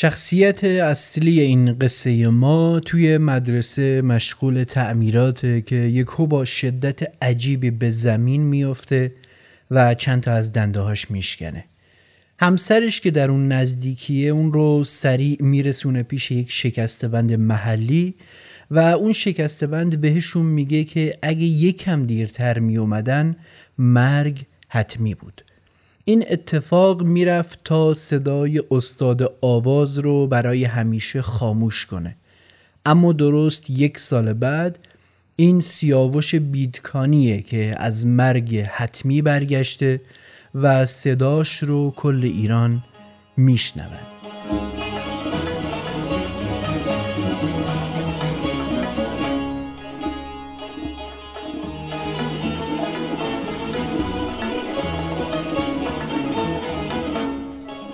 شخصیت اصلی این قصه ما توی مدرسه مشغول تعمیراته که یکو با شدت عجیبی به زمین میفته و چند تا از دنده هاش میشکنه. همسرش که در اون نزدیکیه اون رو سریع میرسونه پیش یک شکستبند محلی و اون شکستبند بهشون میگه که اگه یکم دیرتر میومدن مرگ حتمی بود. این اتفاق می‌رفت تا صدای استاد آواز رو برای همیشه خاموش کنه. اما درست یک سال بعد این سیاوش بیدکانیه که از مرگ حتمی برگشته و صداش رو کل ایران میشنوند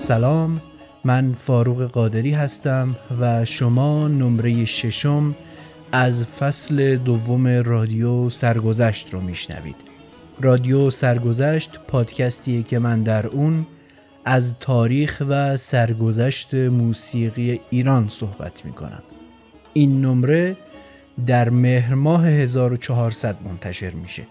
سلام. من فاروق قادری هستم و شما نمره ششم از فصل دوم رادیو سرگذشت رو میشنوید. رادیو سرگذشت پادکستیه که من در اون از تاریخ و سرگذشت موسیقی ایران صحبت می‌کنم. این نمره در مهر ماه 1400 منتشر میشه.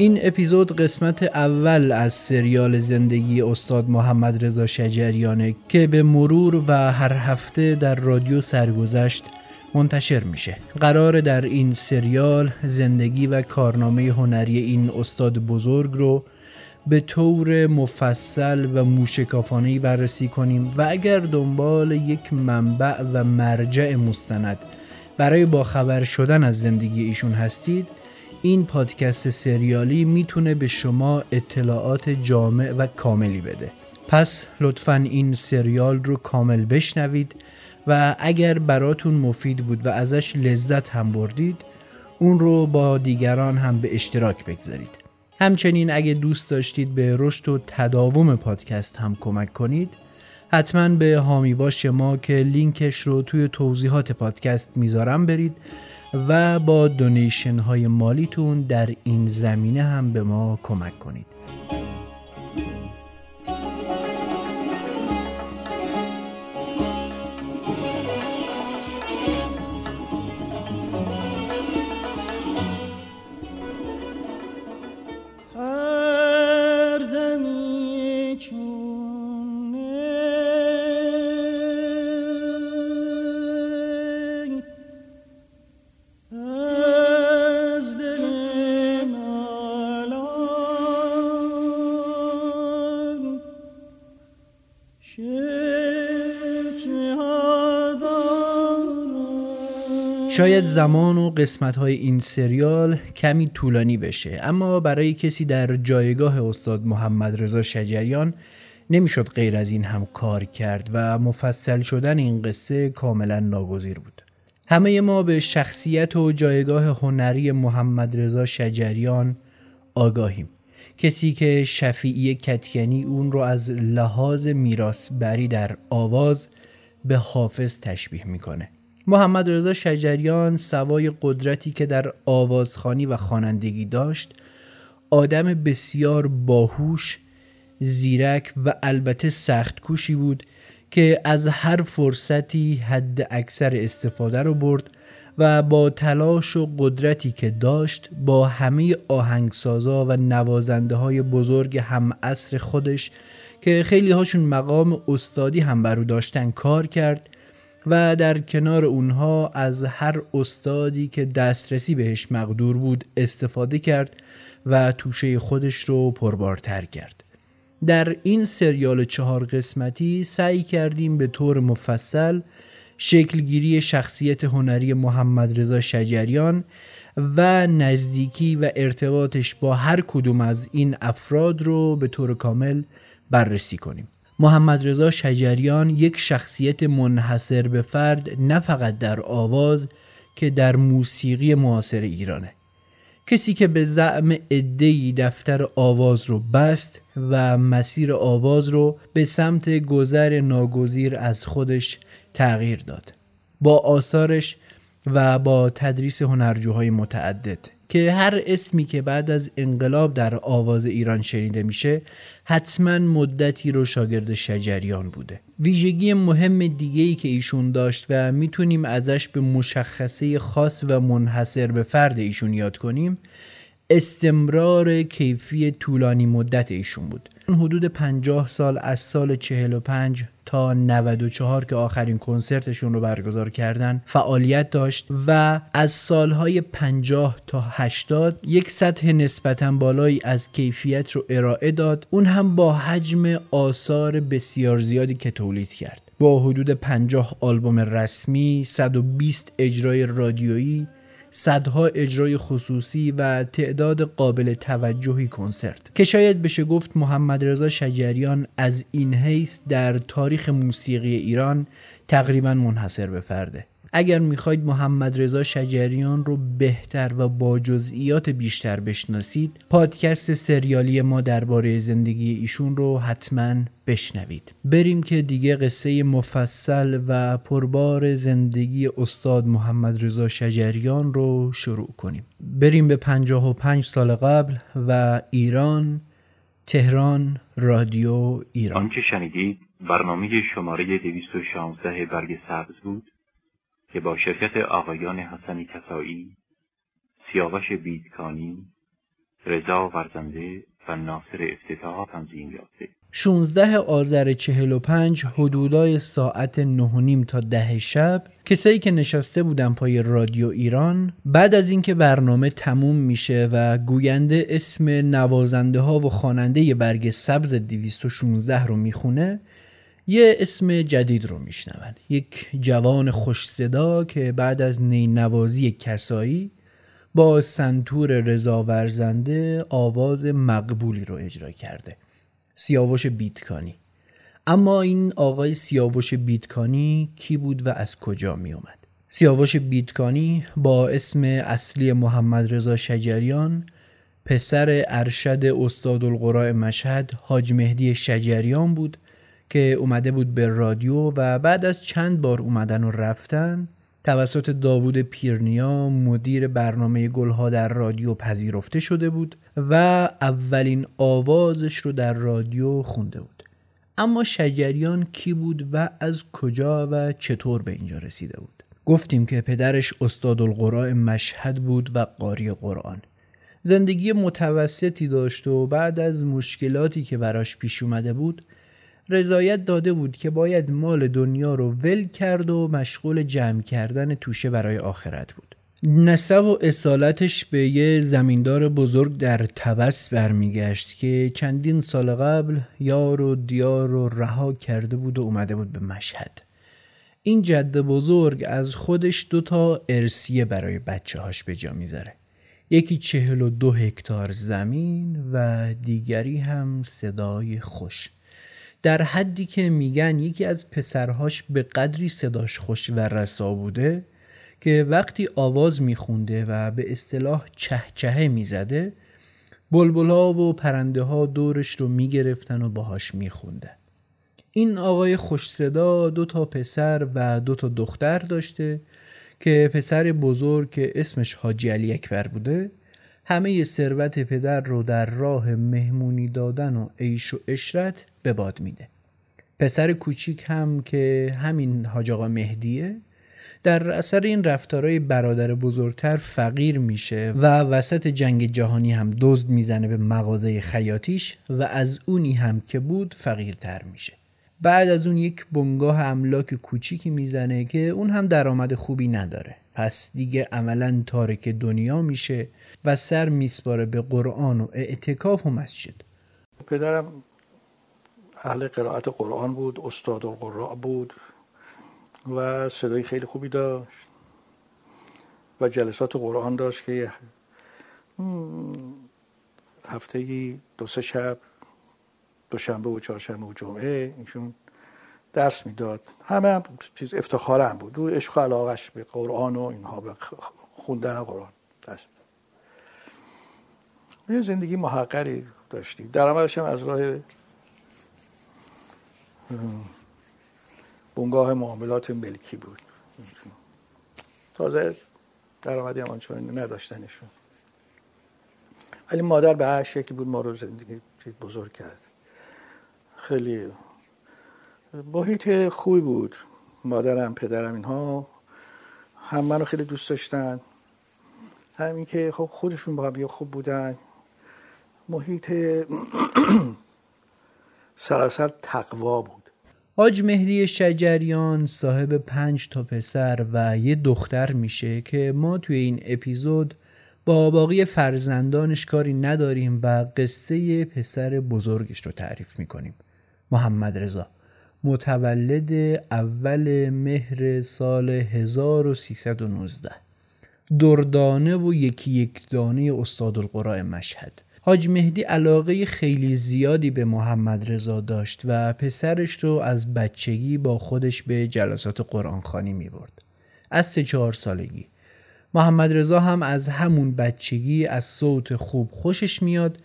این اپیزود قسمت اول از سریال زندگی استاد محمد رضا شجریانه که به مرور و هر هفته در رادیو سرگذشت منتشر میشه. قرار در این سریال زندگی و کارنامه هنری این استاد بزرگ رو به طور مفصل و موشکافانهی بررسی کنیم و اگر دنبال یک منبع و مرجع مستند برای باخبر شدن از زندگی ایشون هستید این پادکست سریالی می‌تونه به شما اطلاعات جامع و کاملی بده. پس لطفا این سریال رو کامل بشنوید و اگر براتون مفید بود و ازش لذت هم بردید اون رو با دیگران هم به اشتراک بگذارید. همچنین اگه دوست داشتید به رشد و تداوم پادکست هم کمک کنید حتما به هامی باش ما که لینکش رو توی توضیحات پادکست می‌ذارم برید و با دونیشن های مالیتون در این زمینه هم به ما کمک کنید. شاید زمان و قسمت های این سریال کمی طولانی بشه اما برای کسی در جایگاه استاد محمد رضا شجریان نمی‌شد غیر از این هم کار کرد و مفصل شدن این قصه کاملا ناگزیر بود. همه ما به شخصیت و جایگاه هنری محمد رضا شجریان آگاهیم. کسی که شفیعی کتکنی اون رو از لحاظ میراثبری در آواز به حافظ تشبیه می‌کنه. محمد رضا شجریان سوای قدرتی که در آوازخانی و خوانندگی داشت آدم بسیار باهوش زیرک و البته سخت کوشی بود که از هر فرصتی حد اکثر استفاده رو برد و با تلاش و قدرتی که داشت با همه آهنگسازا و نوازنده های بزرگ هم خودش که خیلی هاشون مقام استادی هم برو داشتن کار کرد. و در کنار اونها از هر استادی که دسترسی بهش مقدور بود استفاده کرد و توشه خودش رو پربارتر کرد. در این سریال چهار قسمتی سعی کردیم به طور مفصل شکلگیری شخصیت هنری محمد رضا شجریان و نزدیکی و ارتباطش با هر کدوم از این افراد رو به طور کامل بررسی کنیم. محمد رضا شجریان یک شخصیت منحصر به فرد نه فقط در آواز که در موسیقی معاصر ایرانه. کسی که به زعم ادهی دفتر آواز رو بست و مسیر آواز رو به سمت گذر ناگزیر از خودش تغییر داد. با آثارش و با تدریس هنرجوهای متعدد که هر اسمی که بعد از انقلاب در آواز ایران شنیده میشه حتما مدتی رو شاگرد شجریان بوده. ویژگی مهم دیگه ای که ایشون داشت و می‌تونیم ازش به مشخصه خاص و منحصر به فرد ایشون یاد کنیم استمرار کیفی طولانی مدت ایشون بود. حدود 50 سال از سال 45 تا 94 که آخرین کنسرتشون رو برگزار کردن فعالیت داشت و از سالهای 50 تا 80 یک سطح نسبتا بالایی از کیفیت رو ارائه داد. اون هم با حجم آثار بسیار زیادی که تولید کرد. با حدود 50 آلبوم رسمی 120 اجرای رادیویی صدها اجرای خصوصی و تعداد قابل توجهی کنسرت. که شاید بشه گفت محمد رضا شجریان از این حیث در تاریخ موسیقی ایران تقریبا منحصر به فرده. اگر می‌خواید محمد رضا شجریان رو بهتر و با جزئیات بیشتر بشناسید پادکست سریالی ما درباره زندگی ایشون رو حتما بشنوید. بریم که دیگه قصه مفصل و پربار زندگی استاد محمد رضا شجریان رو شروع کنیم. بریم به 55 سال قبل و ایران تهران رادیو ایران. آنچه شنیدید برنامه شماره 216 برگ سبز بود. که با شرکت آقایان حسنی کسایی، سیاوش بیدکانی، رضا ورزنده و ناصر افتتاح تنظیم یافته. 16 آذر 45 حدودای ساعت 9 تا ده شب کسایی که نشسته بودن پای رادیو ایران بعد از اینکه برنامه تموم میشه و گوینده اسم نوازنده ها و خواننده برگ سبز 216 رو می‌خونه یه اسم جدید رو میشنون. یک جوان خوش صدا که بعد از نینوازی کسایی با سنتور رضا ورزنده آواز مقبولی رو اجرا کرده. سیاوش بیتکانی. اما این آقای سیاوش بیتکانی کی بود و از کجا می اومد؟ سیاوش بیتکانی با اسم اصلی محمد رضا شجریان پسر ارشد استاد القراء مشهد حاج مهدی شجریان بود که اومده بود به رادیو و بعد از چند بار اومدن و رفتن توسط داوود پیرنیا مدیر برنامه گلها در رادیو پذیرفته شده بود و اولین آوازش رو در رادیو خونده بود. اما شجریان کی بود و از کجا و چطور به اینجا رسیده بود؟ گفتیم که پدرش استاد القراء مشهد بود و قاری قرآن. زندگی متوسطی داشت و بعد از مشکلاتی که براش پیش اومده بود رضایت داده بود که باید مال دنیا رو ول کرد و مشغول جمع کردن توشه برای آخرت بود. نسب و اصالتش به یه زمیندار بزرگ در تبس برمیگشت که چندین سال قبل یار و دیار رو رها کرده بود و اومده بود به مشهد. این جد بزرگ از خودش دوتا ارسیه برای بچه هاش به جا می‌ذاره. یکی چهل و دو هکتار زمین و دیگری هم صدای خوش. در حدی که میگن یکی از پسرهاش به قدری صداش خوش و رسا بوده که وقتی آواز میخونده و به اصطلاح چهچهه می‌زده بلبلا و پرنده ها دورش رو می‌گرفتن و باهاش میخونده این آقای خوش صدا دو تا پسر و دو تا دختر داشته که پسر بزرگ که اسمش حاجی علی اکبر بوده همه ثروت پدر رو در راه مهمونی دادن و عیش و اشرت به باد میده. پسر کوچیک هم که همین حاج آقا مهدیه در اثر این رفتارهای برادر بزرگتر فقیر میشه و وسط جنگ جهانی هم دزد می‌زنه به مغازه خیاطیش و از اونی هم که بود فقیرتر میشه. بعد از اون یک بنگاه املاک کوچیکی می‌زنه که اون هم درآمد خوبی نداره. پس دیگه عملا تارک دنیا میشه و سر میسپاره به قرآن و اعتکاف و مسجد. پدرم اهل قرائت قرآن بود استاد القراء بود و صدای خیلی خوبی داشت و جلسات قرآن داشت که هفته دو سه شب دوشنبه و چهارشنبه و جمعه ایشون درس می‌داد. همه هم چیز افتخارم بود. دو عشق و علاقش به قرآن و اینها به خوندن قرآن. دست یه زندگی محقری داشتیم. درآمدش هم از راه بنگاه معاملات ملکی بود. تازه درآمدی هم آنچنانی نداشتنشون. ولی مادر به هر شکلی بود ما رو زندگی بزرگ کرد. خیلی محیط خوبی بود. مادرم پدرم اینها هم منو خیلی دوست داشتن. همین که خب خودشون با هم خوب بودن. محیط سراسر تقوا بود. حاج مهدی شجریان صاحب پنج تا پسر و یه دختر میشه که ما توی این اپیزود با باقی فرزندانش کاری نداریم و قصه پسر بزرگش رو تعریف می‌کنیم. محمد رضا متولد اول مهر سال 1319 دردانه و یکی یک دانه استاد القراء مشهد. حاج مهدی علاقه خیلی زیادی به محمد رضا داشت و پسرش رو از بچگی با خودش به جلسات قرآن خانی می برد. از سه چهار سالگی. محمد رضا هم از همون بچگی از صوت خوب خوشش میاد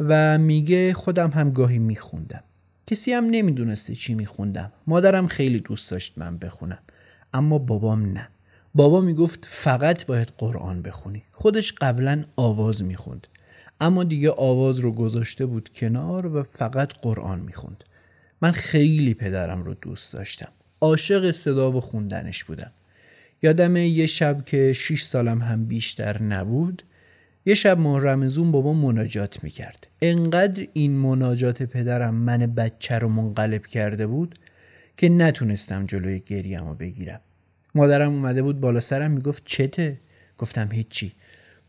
و میگه خودم هم گاهی میخوندم. کسی هم نمی‌دونسته چی میخوندم. مادرم خیلی دوست داشت من بخونم. اما بابام نه. بابا می‌گفت فقط باید قرآن بخونی. خودش قبلا آواز می‌خوند. اما دیگه آواز رو گذاشته بود کنار و فقط قرآن می‌خوند. من خیلی پدرم رو دوست داشتم. عاشق صدا و خوندنش بودم. یادم یه شب که 6 سالم هم بیشتر نبود یه شب ماه رمزون بابا مناجات می‌کرد. انقدر این مناجات پدرم من بچه رو منقلب کرده بود که نتونستم جلوی گریم رو بگیرم. مادرم اومده بود بالا سرم می‌گفت چته؟ گفتم هیچی.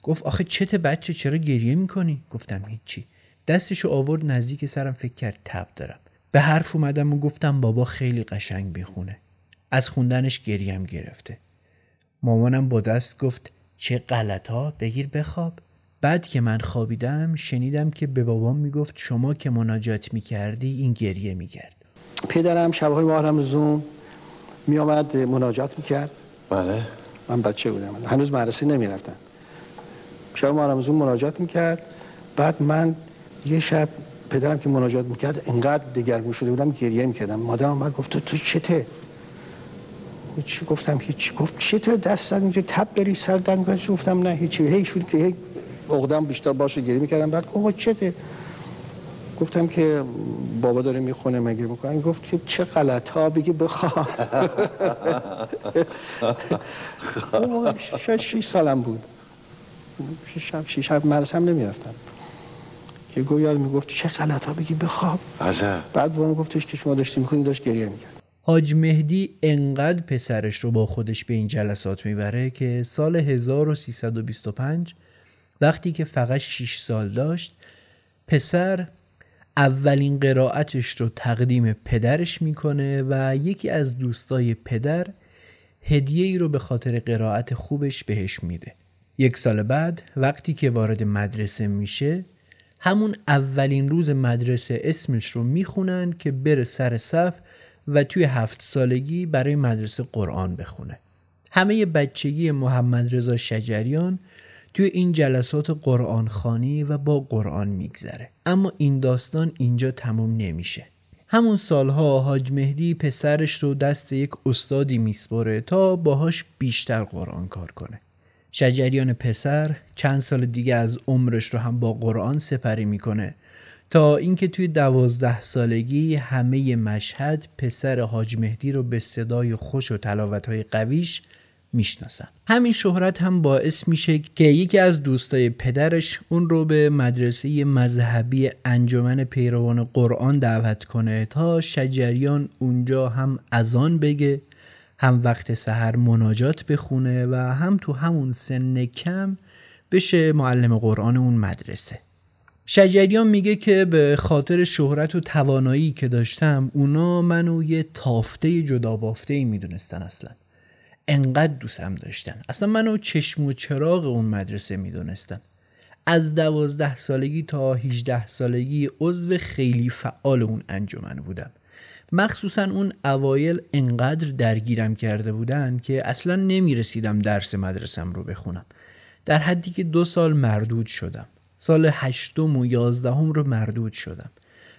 گفت آخه چت بچه چرا گریه می‌کنی؟ گفتم هیچی. دستشو آورد نزدیک سرم فکر کرد تب دارم. به حرف اومدم و گفتم بابا خیلی قشنگ بخونه از خوندنش گریم گرفته. مامانم با دست گفت چه غلطا بگیر بخواب. بعد که من خوابیدم شنیدم که به بابام می‌گفت شما که مناجات می‌کردی این گریه می‌کرد. پدرم شبهای ماه رمزون میآمد مناجات می‌کرد. بله. من بچه بودم. هنوز مدرسه نمی‌رفتم. شب ما رمزون مناجات می‌کرد. بعد من یه شب پدرم که مناجات می‌کرد انقدر دگرگون شده بودم گریه می‌کردم. مادرم بعد گفت تو چته؟ چی گفتم هیچی. گفت چته؟ دست زد اینجا تب داری سر در می‌کنی. گفتم؟ نه هیچی. هی شد که هی عقدم بیشتر باشه گریه می‌کردم. بعد گفت چته؟ گفتم که بابا داره می‌خونه مگه می‌کنه؟ گفت که چه غلط ها بگی بخواه شاید 6 سالم بود. شیش شب شیش شب مدرسه هم نمی‌رفتم که گویا می‌گفت چه غلطا بگی بخواب. عجب. بعد اون گفتش که شما داشتی می‌کنی داشت گریه می‌کرد. حاج مهدی انقدر پسرش رو با خودش به این جلسات می‌بره که سال 1325 وقتی که فقط 6 سال داشت پسر اولین قرائتش رو تقدیم پدرش می‌کنه و یکی از دوستای پدر هدیه ای رو به خاطر قرائت خوبش بهش میده. یک سال بعد وقتی که وارد مدرسه میشه همون اولین روز مدرسه اسمش رو می‌خونن که بره سر صف و توی هفت سالگی برای مدرسه قرآن بخونه. همه بچگی محمد رضا شجریان توی این جلسات قرآن خانی و با قرآن میگذره. اما این داستان اینجا تموم نمیشه. همون سالها حاج مهدی پسرش رو دست یک استادی میسپره تا باهاش بیشتر قرآن کار کنه. شجریان پسر چند سال دیگه از عمرش رو هم با قرآن سپری می‌کنه. تا اینکه توی دوازده سالگی همه مشهد پسر حاج مهدی رو به صدای خوش و های قویش می‌شناسن. همین شهرت هم باعث میشه که یکی از دوستای پدرش اون رو به مدرسه مذهبی انجمن پیروان قرآن دعوت کنه تا شجریان اونجا هم اذان بگه هم وقت سحر مناجات بخونه و هم تو همون سن کم بشه معلم قرآن اون مدرسه. شجریان میگه که به خاطر شهرت و توانایی که داشتم اونا منو یه تافته جدا بافته ای می‌دونستن اصلا. انقدر دوستم داشتن. اصلا منو چشم و چراغ اون مدرسه می‌دونستن. از دوازده سالگی تا 18 سالگی عضو خیلی فعال اون انجمن بودم. مخصوصا اون اوایل انقدر درگیرم کرده بودن که اصلا نمی‌رسیدم درس مدرسم رو بخونم. در حدی که دو سال مردود شدم. سال هشتم و یازدهم رو مردود شدم.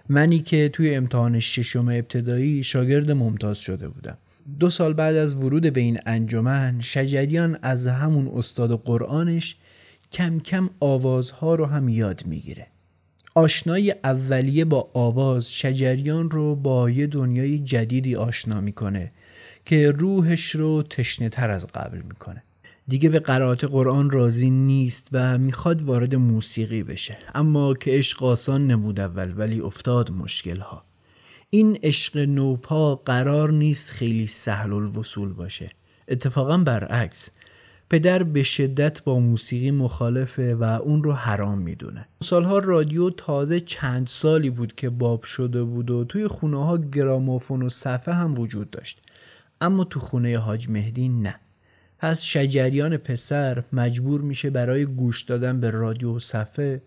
منی که توی امتحان ششم ابتدایی شاگرد ممتاز شده بودم. دو سال بعد از ورود به این انجمن شجریان از همون استاد قرآنش کم کم آوازها رو هم یاد می‌گیره. آشنای اولیه با آواز شجریان رو با یه دنیای جدیدی آشنا می‌کنه که روحش رو تشنه تر از قبل می‌کنه. دیگه به قرائت قرآن راضی نیست و می‌خواد وارد موسیقی بشه. اما که عشق آسان نبود اول ولی افتاد مشکل ها این عشق نوپا قرار نیست خیلی سهل الوصول باشه. اتفاقا برعکس پدر به شدت با موسیقی مخالفه و اون رو حرام می‌دونه. سالها رادیو تازه چند سالی بود که باب شده بود و توی خونه ها گرامافون و صفحه هم وجود داشت. اما تو خونه حاج مهدی نه. پس شجریان پسر مجبور میشه برای گوش دادن به رادیو و صفحه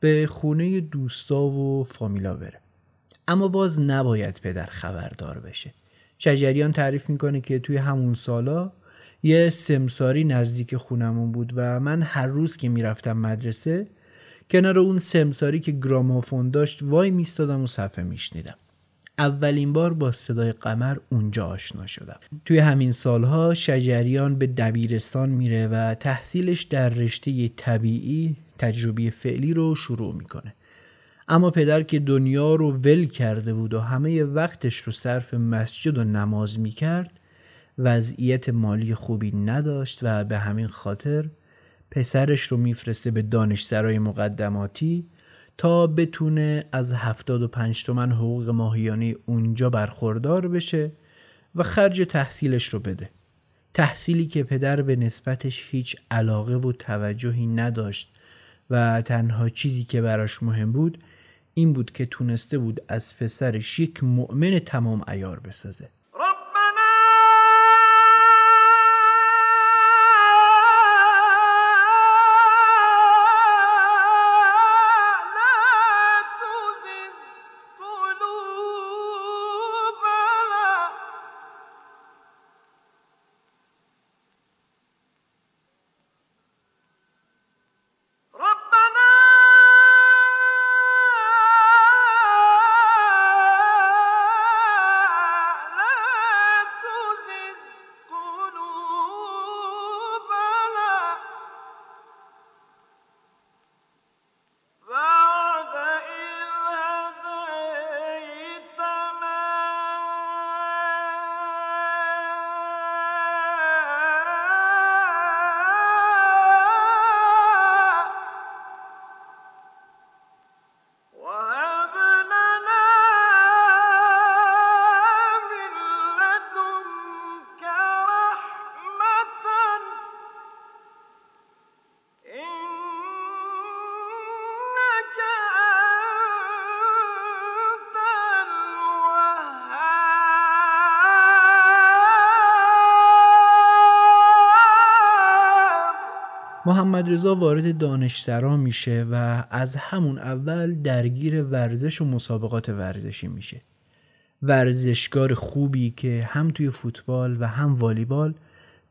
به خونه دوستا و فامیلا بره. اما باز نباید پدر خبردار بشه. شجریان تعریف می‌کنه که توی همون سالا یه سمساری نزدیک خونمون بود و من هر روز که می‌رفتم مدرسه کنار اون سمساری که گرامافون داشت وای میستادم و صفحه میشنیدم. اولین بار با صدای قمر اونجا آشنا شدم. توی همین سالها شجریان به دبیرستان میره و تحصیلش در رشته طبیعی تجربی فعلی رو شروع می‌کنه. اما پدر که دنیا رو ول کرده بود و همه وقتش رو صرف مسجد و نماز می‌کرد وضعیت مالی خوبی نداشت و به همین خاطر پسرش رو میفرسته به دانشسرای مقدماتی تا بتونه از 75 تومن حقوق ماهیانه اونجا برخوردار بشه و خرج تحصیلش رو بده. تحصیلی که پدر به نسبتش هیچ علاقه و توجهی نداشت و تنها چیزی که براش مهم بود این بود که تونسته بود از پسرش یک مؤمن تمام ایار بسازه. محمد رضا وارد دانشسرا میشه و از همون اول درگیر ورزش و مسابقات ورزشی میشه. ورزشکار خوبی که هم توی فوتبال و هم والیبال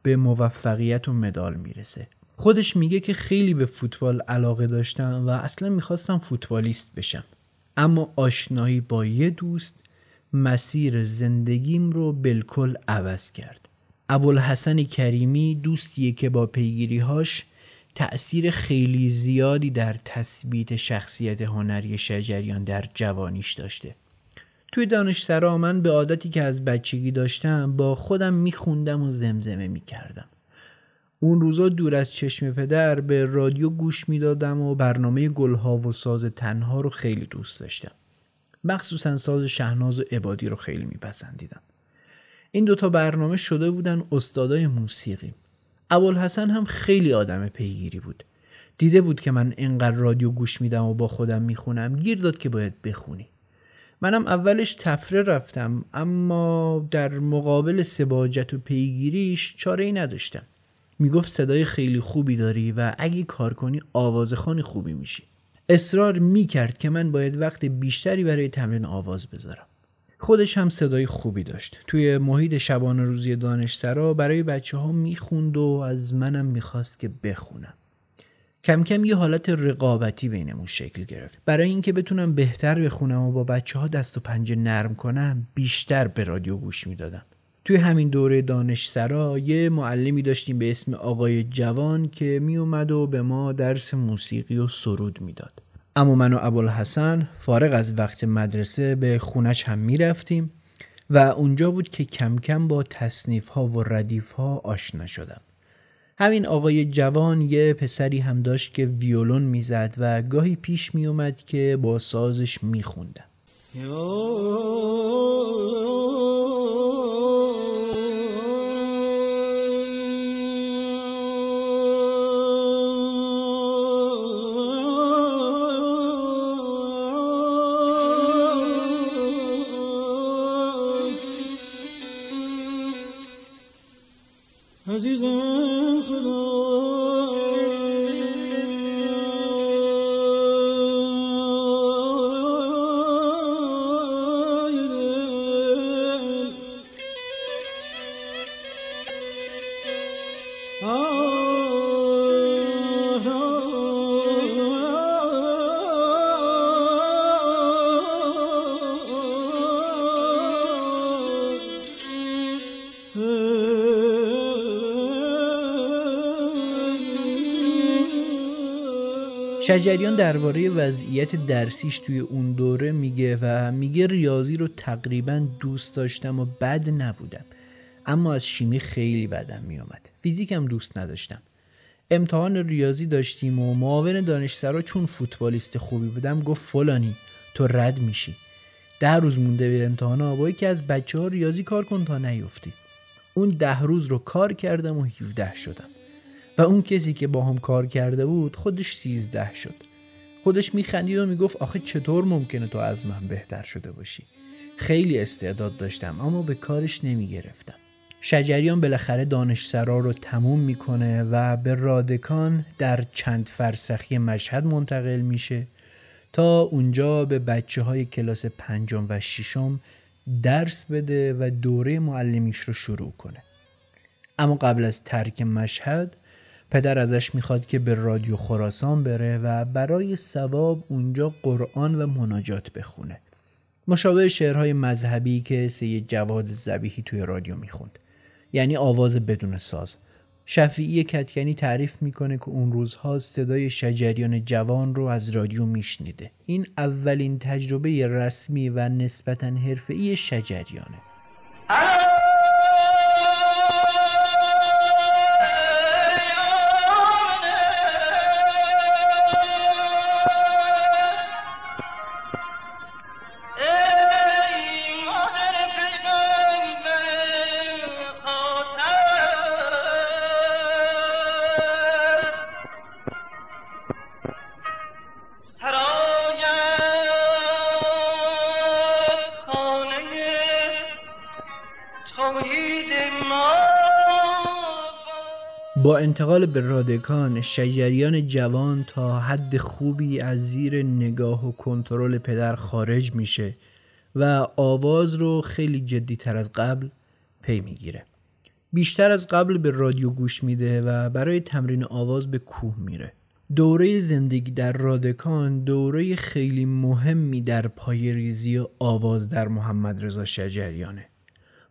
به موفقیت و مدال می‌رسه. خودش میگه که خیلی به فوتبال علاقه داشتم و اصلا می‌خواستم فوتبالیست بشم. اما آشنایی با یه دوست مسیر زندگیم رو بالکل عوض کرد. ابوالحسن کریمی دوستیه که با پیگیریهاش تأثیر خیلی زیادی در تثبیت شخصیت هنری شجریان در جوانیش داشته. توی دانشسرا من به عادتی که از بچگی داشتم با خودم میخوندم و زمزمه می‌کردم. اون روزا دور از چشم پدر به رادیو گوش می‌دادم و برنامه گلها و ساز تنها رو خیلی دوست داشتم. مخصوصا ساز شهناز و عبادی رو خیلی میپسندیدم. این دوتا برنامه شده بودن استادای موسیقی ابوالحسن هم خیلی آدم پیگیری بود. دیده بود که من انقدر رادیو گوش میدم و با خودم می‌خونم. گیر داد که باید بخونی. منم اولش تفره رفتم اما در مقابل سباجت و پیگیریش چاره ای نداشتم. می‌گفت صدای خیلی خوبی داری و اگه کار کنی آوازخانی خوبی میشی. اصرار می‌کرد که من باید وقت بیشتری برای تمرین آواز بذارم. خودش هم صدای خوبی داشت. توی محیط شبانه روزی دانشسرا برای بچه ها می‌خوند و از منم می‌خواست که بخونم. کم کم یه حالت رقابتی بینمون شکل گرفت. برای اینکه بتونم بهتر بخونم و با بچه ها دست و پنجه نرم کنم بیشتر به رادیو گوش می‌دادم. توی همین دوره دانشسرا یه معلمی داشتیم به اسم آقای جوان که می اومد و به ما درس موسیقی و سرود می‌داد. اما من و ابوالحسن فارغ از وقت مدرسه به خونش هم می‌رفتیم و اونجا بود که کم کم با تصنیف ها و ردیف ها آشنا شدم. همین آقای جوان یه پسری هم داشت که ویولون می‌زد و گاهی پیش می اومد که با سازش میخوندم. شجریان درباره وضعیت درسیش توی اون دوره میگه و میگه ریاضی رو تقریبا دوست داشتم و بد نبودم. اما از شیمی خیلی بدم میومد فیزیکم دوست نداشتم. امتحان ریاضی داشتیم و معاون دانشسرا چون فوتبالیست خوبی بودم گفت فلانی تو رد میشی. ده روز مونده به امتحان آبایی که از بچه ها ریاضی کار کن تا نیفتی. اون ده روز رو کار کردم و 17 شدم. و اون کسی که با هم کار کرده بود خودش سیزده شد. خودش میخندید و می‌گفت آخه چطور ممکنه تو از من بهتر شده باشی؟ خیلی استعداد داشتم اما به کارش نمی‌گرفتم. شجریان بالاخره دانشسرا رو تموم می‌کنه و به رادکان در چند فرسخی مشهد منتقل میشه تا اونجا به بچه های کلاس پنجم و ششم درس بده و دوره معلمیش رو شروع کنه. اما قبل از ترک مشهد پدر ازش می‌خواد که به رادیو خراسان بره و برای ثواب اونجا قرآن و مناجات بخونه. مشابه شعرهای مذهبی که سید جواد زبیحی توی رادیو می‌خوند. یعنی آواز بدون ساز. شفیعی کتکنی تعریف می‌کنه که اون روزها صدای شجریان جوان رو از رادیو میشنیده. این اولین تجربه رسمی و نسبتا حرفه‌ای شجریانه. انتقال به رادکان شجریان جوان تا حد خوبی از زیر نگاه و کنترل پدر خارج میشه و آواز رو خیلی جدی تر از قبل پی می‌گیره. بیشتر از قبل به رادیو گوش میده و برای تمرین آواز به کوه میره. دوره زندگی در رادکان دوره خیلی مهمی در پای ریزی آواز در محمد رضا شجریانه.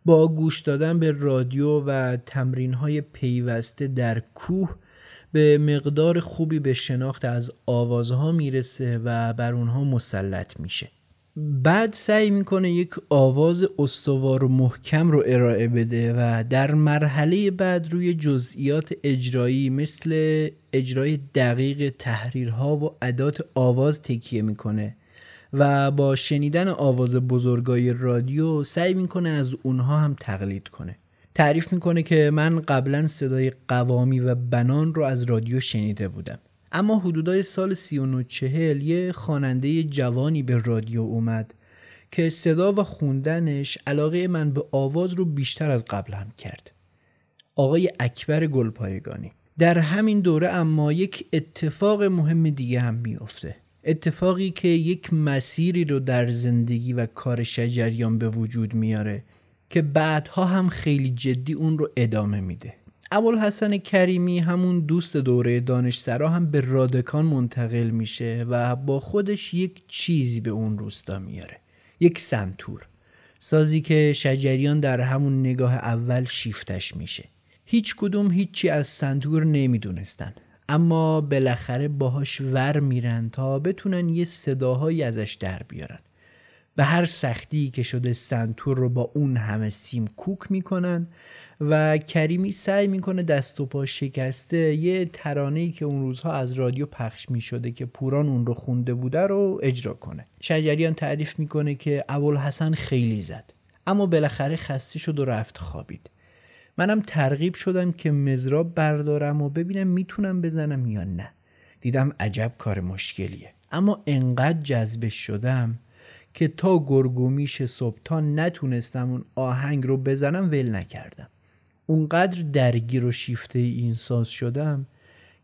با گوش دادن به رادیو و تمرین های پیوسته در کوه به مقدار خوبی به شناخت از آوازها می‌رسه و بر اونها مسلط میشه. بعد سعی می‌کنه یک آواز استوار و محکم رو ارائه بده و در مرحله بعد روی جزئیات اجرایی مثل اجرای دقیق تحریرها و ادات آواز تکیه می‌کنه. و با شنیدن آواز بزرگای رادیو سعی می‌کنه از اونها هم تقلید کنه. تعریف می‌کنه که من قبلا صدای قوامی و بنان رو از رادیو شنیده بودم. اما حدودای سال 39 یه خواننده جوانی به رادیو اومد که صدا و خوندنش علاقه من به آواز رو بیشتر از قبل هم کرد. آقای اکبر گلپایگانی. در همین دوره اما یک اتفاق مهم دیگه هم میافته. اتفاقی که یک مسیری رو در زندگی و کار شجریان به وجود میاره که بعدها هم خیلی جدی اون رو ادامه میده. ابوالحسن کریمی همون دوست دوره دانشسرا هم به رادکان منتقل میشه و با خودش یک چیزی به اون روستا میاره. یک سنتور. سازی که شجریان در همون نگاه اول شیفتش میشه. هیچ کدوم هیچی از سنتور نمی‌دونستن. اما بالاخره باهاش ور میرن تا بتونن یه صداهایی ازش در بیارن. به هر سختی که شده سنتور رو با اون همه سیم کوک می‌کنن و کریمی سعی می‌کنه دست و پا شکسته یه ترانه‌ای که اون روزها از رادیو پخش می‌شده که پوران اون رو خونده بوده رو اجرا کنه. شجریان تعریف می‌کنه که ابوالحسن خیلی زد اما بالاخره خسته شد و رفت خوابید. منم ترغیب شدم که مزراب بردارم و ببینم می‌تونم بزنم یا نه. دیدم عجب کار مشکلیه. اما انقدر جذبش شدم که تا گرگومیش صبح تا نتونستم اون آهنگ رو بزنم ول نکردم. اونقدر درگیر و شیفته این ساز شدم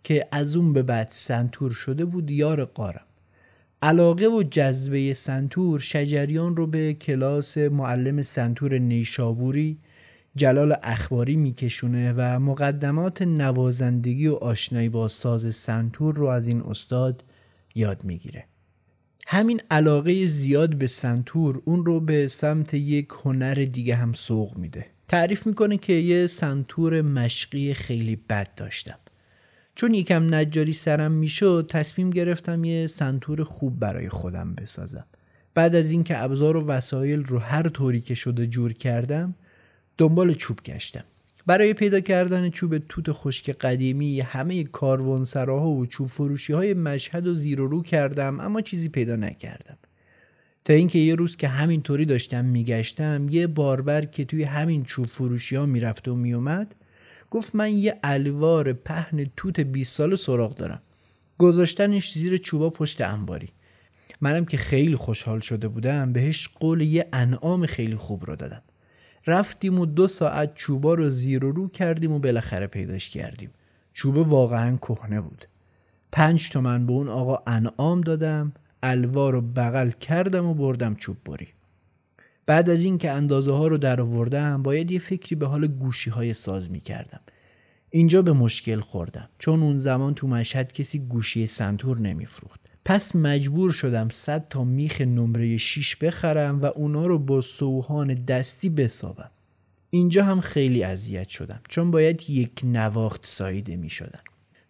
که از اون به بعد سنتور شده بود یار قارم. علاقه و جذبه سنتور شجریان رو به کلاس معلم سنتور نیشابوری جلال اخباری میکشونه و مقدمات نوازندگی و آشنایی با ساز سنتور رو از این استاد یاد می‌گیره. همین علاقه زیاد به سنتور اون رو به سمت یک هنر دیگه هم سوق میده. تعریف می‌کنه که یه سنتور مشقی خیلی بد داشتم. چون یکم نجاری سرم می‌شد تصمیم گرفتم یه سنتور خوب برای خودم بسازم. بعد از اینکه ابزار و وسایل رو هر طوری که شده جور کردم دنبال چوب گشتم. برای پیدا کردن چوب توت خشک قدیمی همه کاروانسراها و چوب فروشی های مشهد و زیر و رو کردم اما چیزی پیدا نکردم. تا اینکه یه روز که همینطوری داشتم میگشتم یه باربر که توی همین چوب فروشی ها می‌رفت و میومد گفت من یه الوار پهن توت 20 سال سراغ دارم. گذاشتنش زیر چوبا پشت انباری. منم که خیلی خوشحال شده بودم بهش قول یه انعام خیلی خوب رو دادم. رفتیم و دو ساعت چوبا رو زیر و رو کردیم و بالاخره پیداش کردیم چوبه واقعا کهنه بود پنج تومن به اون آقا انعام دادم الوار رو بغل کردم و بردم چوب بری بعد از اینکه اندازه ها رو در آوردم باید یه فکری به حال گوشی های ساز می کردم. اینجا به مشکل خوردم چون اون زمان تو مشهد کسی گوشی سنتور نمیفروخت. پس مجبور شدم 100 تا میخ نمره 6 بخرم و اونا رو با سوهان دستی بسابم. اینجا هم خیلی اذیت شدم چون باید یک نواخت سایده می شدن.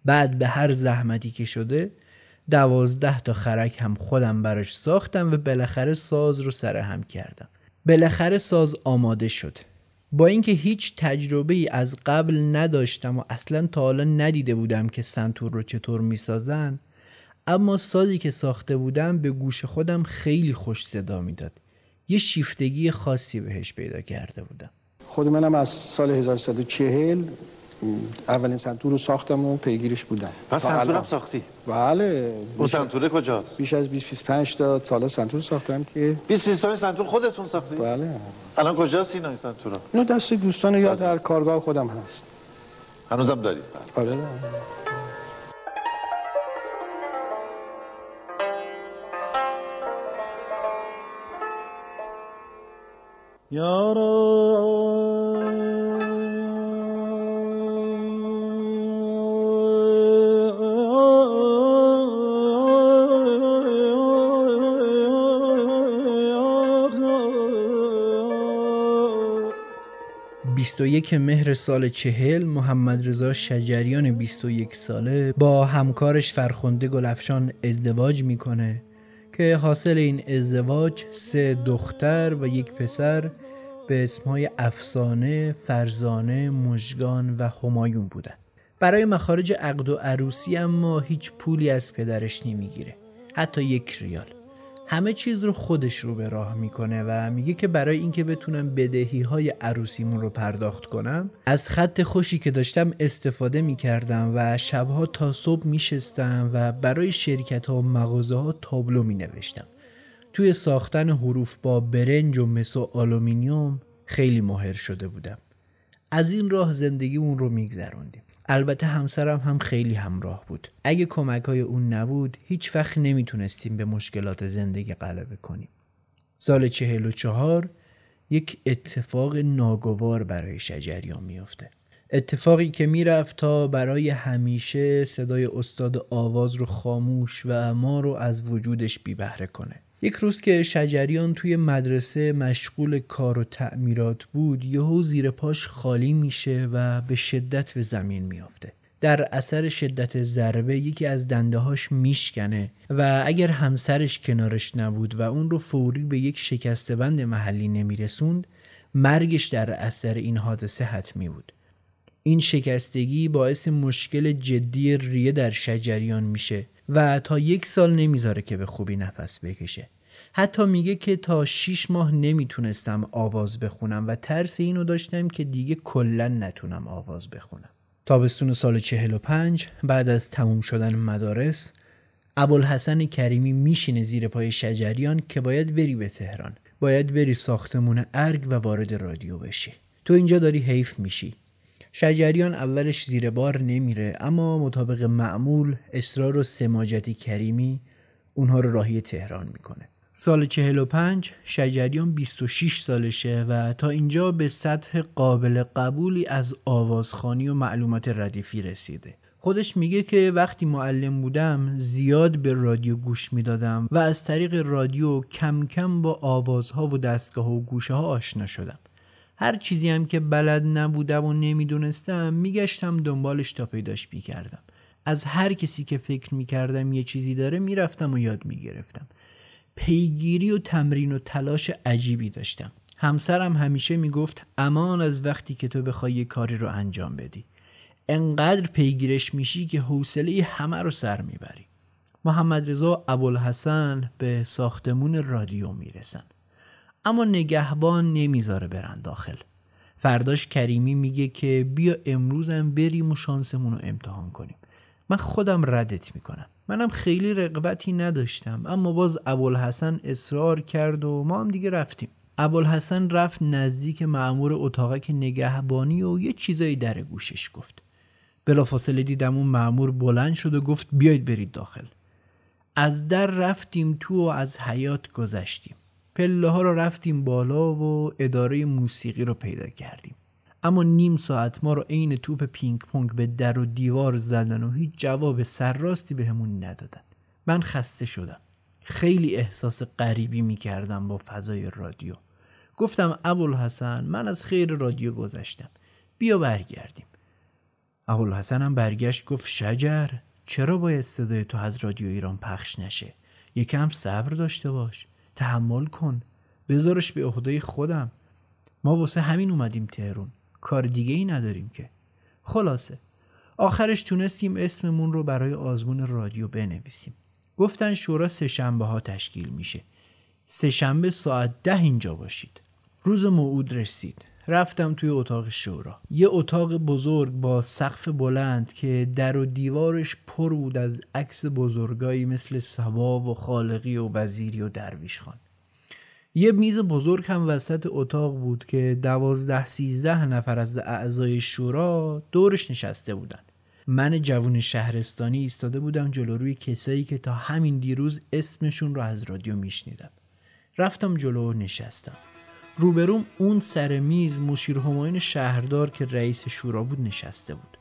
بعد به هر زحمتی که شده دوازده تا خرک هم خودم براش ساختم و بالاخره ساز رو سر هم کردم بالاخره ساز آماده شد با اینکه هیچ تجربه ای از قبل نداشتم و اصلا تا حالا ندیده بودم که سنتور رو چطور می‌سازن اما سازی که ساخته بودم به گوش خودم خیلی خوش صدا می‌داد یه شیفتگی خاصی بهش پیدا کرده بودم خود منم از سال 1140 اولین سنتور رو ساختم و پیگیرش بودم پس سنتور هم ساختی؟ بله اون سنتوره کجاست؟ بیش از 25 تا سالا سنتور ساختم که 25 سنتور خودتون ساختی؟ بله الان کجاست این سنتور رو؟ نه دست دوستان یا بله. در کارگاه خودم هست هنوزم دارید؟ بله آره، آره. 21 مهر سال چهل محمد رضا شجریان 21 ساله با همکارش فرخنده گلفشان ازدواج می‌کنه که حاصل این ازدواج سه دختر و یک پسر به اسمهای افسانه، فرزانه، مژگان و همایون بودن. برای مخارج عقد و عروسی اما هیچ پولی از پدرش نمی‌گیره. حتی یک ریال. همه چیز رو خودش رو به راه می‌کنه و میگه که برای اینکه بتونم بدهی های عروسیمون رو پرداخت کنم از خط خوشی که داشتم استفاده می‌کردم و شبها تا صبح میشستم و برای شرکت ها و مغازه ها تابلو مینوشتم. توی ساختن حروف با برنج و مس و آلومینیوم خیلی ماهر شده بودم. از این راه زندگی اون رو میگذروندیم. البته همسرم هم خیلی همراه بود. اگه کمک های اون نبود هیچ وقت نمی‌تونستیم به مشکلات زندگی غلبه کنیم. سال چهل و چهار یک اتفاق ناگوار برای شجریان میافته. اتفاقی که می‌رفت تا برای همیشه صدای استاد آواز رو خاموش و ما رو از وجودش بی بهره کنه. یک روز که شجریان توی مدرسه مشغول کار و تعمیرات بود یهو زیر پاش خالی میشه و به شدت به زمین میافته. در اثر شدت ضربه یکی از دنده هاش میشکنه و اگر همسرش کنارش نبود و اون رو فوری به یک شکسته بند محلی نمیرسوند مرگش در اثر این حادثه حتمی بود. این شکستگی باعث مشکل جدی ریه در شجریان میشه و تا یک سال نمی‌ذاره که به خوبی نفس بکشه. حتی میگه که تا شیش ماه نمی‌تونستم آواز بخونم و ترس اینو داشتم که دیگه کلا نتونم آواز بخونم. تابستون سال 45 بعد از تموم شدن مدارس ابوالحسن کریمی میشینه زیر پای شجریان که باید بری به تهران. باید بری ساختمون ارگ و وارد رادیو بشی. تو اینجا داری حیف میشی. شجریان اولش زیر بار نمیره اما مطابق معمول اصرار و سماجتی کریمی اونها رو راهی تهران می‌کنه. سال 45 شجریان 26 سالشه و تا اینجا به سطح قابل قبولی از آوازخانی و معلومات ردیفی رسیده. خودش میگه که وقتی معلم بودم زیاد به رادیو گوش می‌دادم و از طریق رادیو کم کم با آوازها و دستگاه و گوشه ها آشنا شدم. هر چیزی هم که بلد نبودم و نمی‌دونستم میگشتم دنبالش تا پیداش می‌کردم. از هر کسی که فکر می‌کردم یه چیزی داره می‌رفتم و یاد می‌گرفتم. پیگیری و تمرین و تلاش عجیبی داشتم. همسرم همیشه می‌گفت امان از وقتی که تو بخوای یه کاری رو انجام بدی. انقدر پیگیرش میشی که حوصله همه رو سر می‌بری. محمد رضا ابوالحسن به ساختمون رادیو می‌رسن. اما نگهبان نمی‌ذاره برن داخل. فرداش کریمی میگه که بیا امروزم بریم و شانسمون رو امتحان کنیم. من خودم ردت می‌کنم. منم خیلی رقبتی نداشتم اما باز ابوالحسن اصرار کرد و ما هم دیگه رفتیم. ابوالحسن رفت نزدیک معمور اتاقک نگهبانی و یه چیزایی در گوشش گفت. بلافاصله دیدم اون معمور بلند شد و گفت بیاید برید داخل. از در رفتیم تو و از حیات گذشتیم. پله ها رو رفتیم بالا و اداره موسیقی رو پیدا کردیم. اما نیم ساعت ما رو عین توپ پینگ پونگ به در و دیوار زدن و هیچ جواب سرراستی بهمون به ندادن. من خسته شدم. خیلی احساس غریبی می‌کردم با فضای رادیو. گفتم ابوالحسن من از خیر رادیو گذشتم. بیا برگردیم. ابوالحسن هم برگشت گفت شجر چرا باید صدای تو از رادیو ایران پخش نشه؟ یکم صبر داشته باش. تحمل کن. بذارش به عهده خودم. ما واسه همین اومدیم تهرون کار دیگه ای نداریم که. خلاصه. آخرش تونستیم اسممون رو برای آزمون رادیو بنویسیم. گفتن شورا سه شنبه ها تشکیل میشه. سه شنبه ساعت ده اینجا باشید. روز موعود رسید. رفتم توی اتاق شورا. یه اتاق بزرگ با سقف بلند که در و دیوارش پر بود از عکس بزرگایی مثل سبا و خالقی و وزیری و درویش خان. یه میز بزرگ هم وسط اتاق بود که دوازده سیزده نفر از اعضای شورا دورش نشسته بودن. من جوون شهرستانی ایستاده بودم جلو روی کسایی که تا همین دیروز اسمشون رو از رادیو میشنیدم. رفتم جلو و نشستم. روبروم اون سر میز مشیر هماین شهردار که رئیس شورا بود نشسته بود.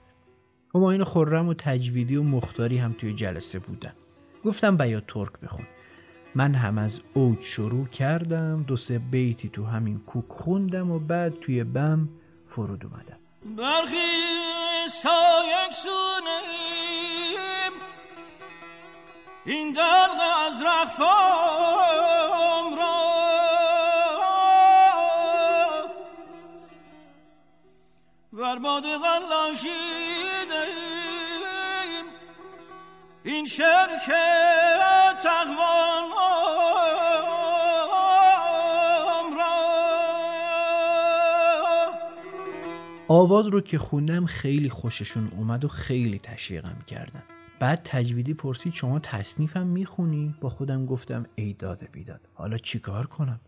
هماین خرم و تجویدی و مختاری هم توی جلسه بودن. گفتم بیاد ترک بخون. من هم از اوج شروع کردم دو سه بیتی تو همین کوک خوندم و بعد توی بم فرود اومدم. برخیز تا یک سونیم این دلق از رخفام را. بر باد غلاشیدیم این شرک تقوان آواز رو که خوندم خیلی خوششون اومد و خیلی تشویقم کردن. بعد تجویدی پرسید شما تصنیفم می‌خونی؟ با خودم گفتم ای داده بیداد. حالا چیکار کنم؟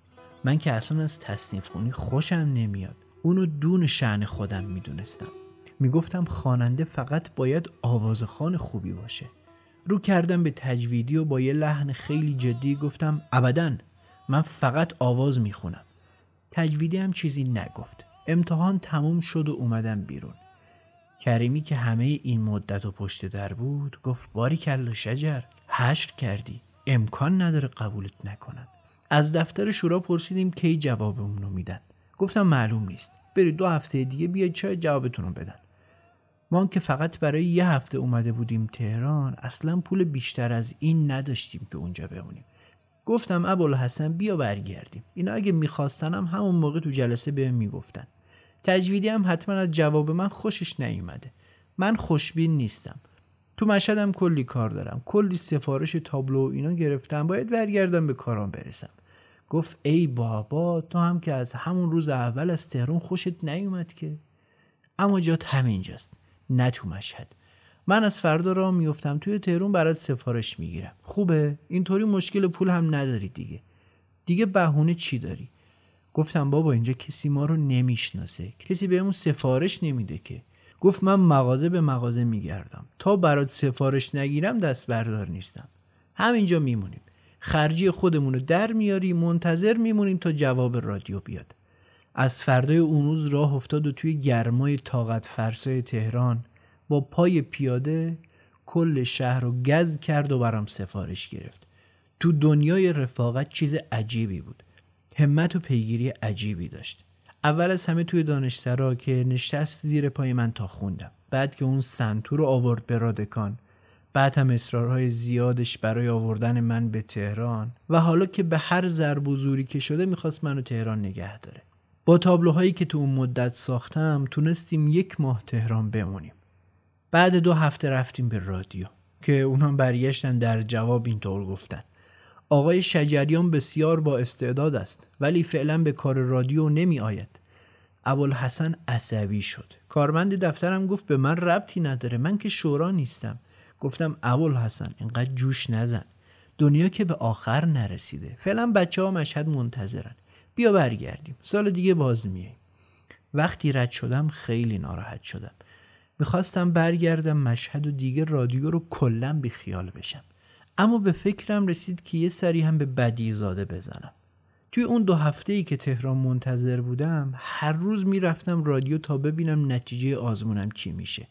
من که اصلا از تصنیف خونی خوشم نمیاد. اونو دون شعن خودم می‌دونستم. می‌گفتم خواننده فقط باید آوازخان خوبی باشه. رو کردم به تجویدی و با یه لحن خیلی جدی گفتم ابدا من فقط آواز می‌خونم. تجویدی هم چیزی نگفت. امتحان تموم شد و اومدم بیرون. کریمی که همه این مدت و پشت در بود گفت باری کلا شجر حشر کردی امکان نداره قبولت نکنن. از دفتر شورا پرسیدیم کی جوابمون رو میدن. گفتم معلوم نیست. برید دو هفته دیگه بیاید چای جوابتون رو بدن. ما که فقط برای یه هفته اومده بودیم تهران اصلا پول بیشتر از این نداشتیم که اونجا بمونیم. گفتم ابوالحسن بیا برگردیم. اینا اگه میخواستنم همون موقع تو جلسه بهم می‌گفتن. تجویدی هم حتما از جواب من خوشش نیومده. من خوشبین نیستم. تو مشهدم کلی کار دارم. کلی سفارش تابلو و اینا گرفتم. باید برگردم به کارام برسم. گفت ای بابا تو هم که از همون روز اول از تهران خوشت نیومد که. اما جات همینجاست. نه تو مشهد. من از فردا را میفتم توی تهرون برات سفارش می‌گیرم. خوبه؟ اینطوری مشکل پول هم نداری دیگه. دیگه بهونه چی داری؟ گفتم بابا اینجا کسی ما رو نمی‌شناسه. کسی بهمون سفارش نمیده که. گفت من مغازه به مغازه میگردم. تا برات سفارش نگیرم دست بردار نیستم. همینجا میمونیم. خرجی خودمون رو در میاری منتظر میمونیم تا جواب رادیو بیاد. از فردای اون روز راه افتاد و توی گرمای طاقت فرسای تهران با پای پیاده کل شهر رو گز کرد و برام سفارش گرفت. تو دنیای رفاقت چیز عجیبی بود. همت و پیگیری عجیبی داشت. اول از همه توی دانشسرا که نشست زیر پای من تا خوندم. بعد که اون سنتور رو آورد به رادکان. بعد هم اصرارهای زیادش برای آوردن من به تهران. و حالا که به هر ضرب زوری که شده می‌خواست منو تهران نگه داره. با تابلوهایی که تو اون مدت ساختم تونستیم یک ماه تهران بمونیم. بعد دو هفته رفتیم به رادیو که اونها برگشتن در جواب اینطور گفتن. آقای شجریان بسیار با استعداد است ولی فعلا به کار رادیو نمی آید ابوالحسن عصبی شد. کارمند دفترم گفت به من ربطی نداره من که شورا نیستم. گفتم ابوالحسن اینقدر جوش نزن. دنیا که به آخر نرسیده. فعلا بچه ها مشهد منتظرن. بیا برگردیم. سال دیگه باز میاییم وقتی رد شدم خیلی ناراحت شدم. می‌خواستم برگردم مشهد و دیگه رادیو رو کلا بی خیال بشم. اما به فکرم رسید که یه سری هم به بدی زاده بزنم. توی اون دو هفته ای که تهران منتظر بودم هر روز می‌رفتم رادیو تا ببینم نتیجه آزمونم چی میشه.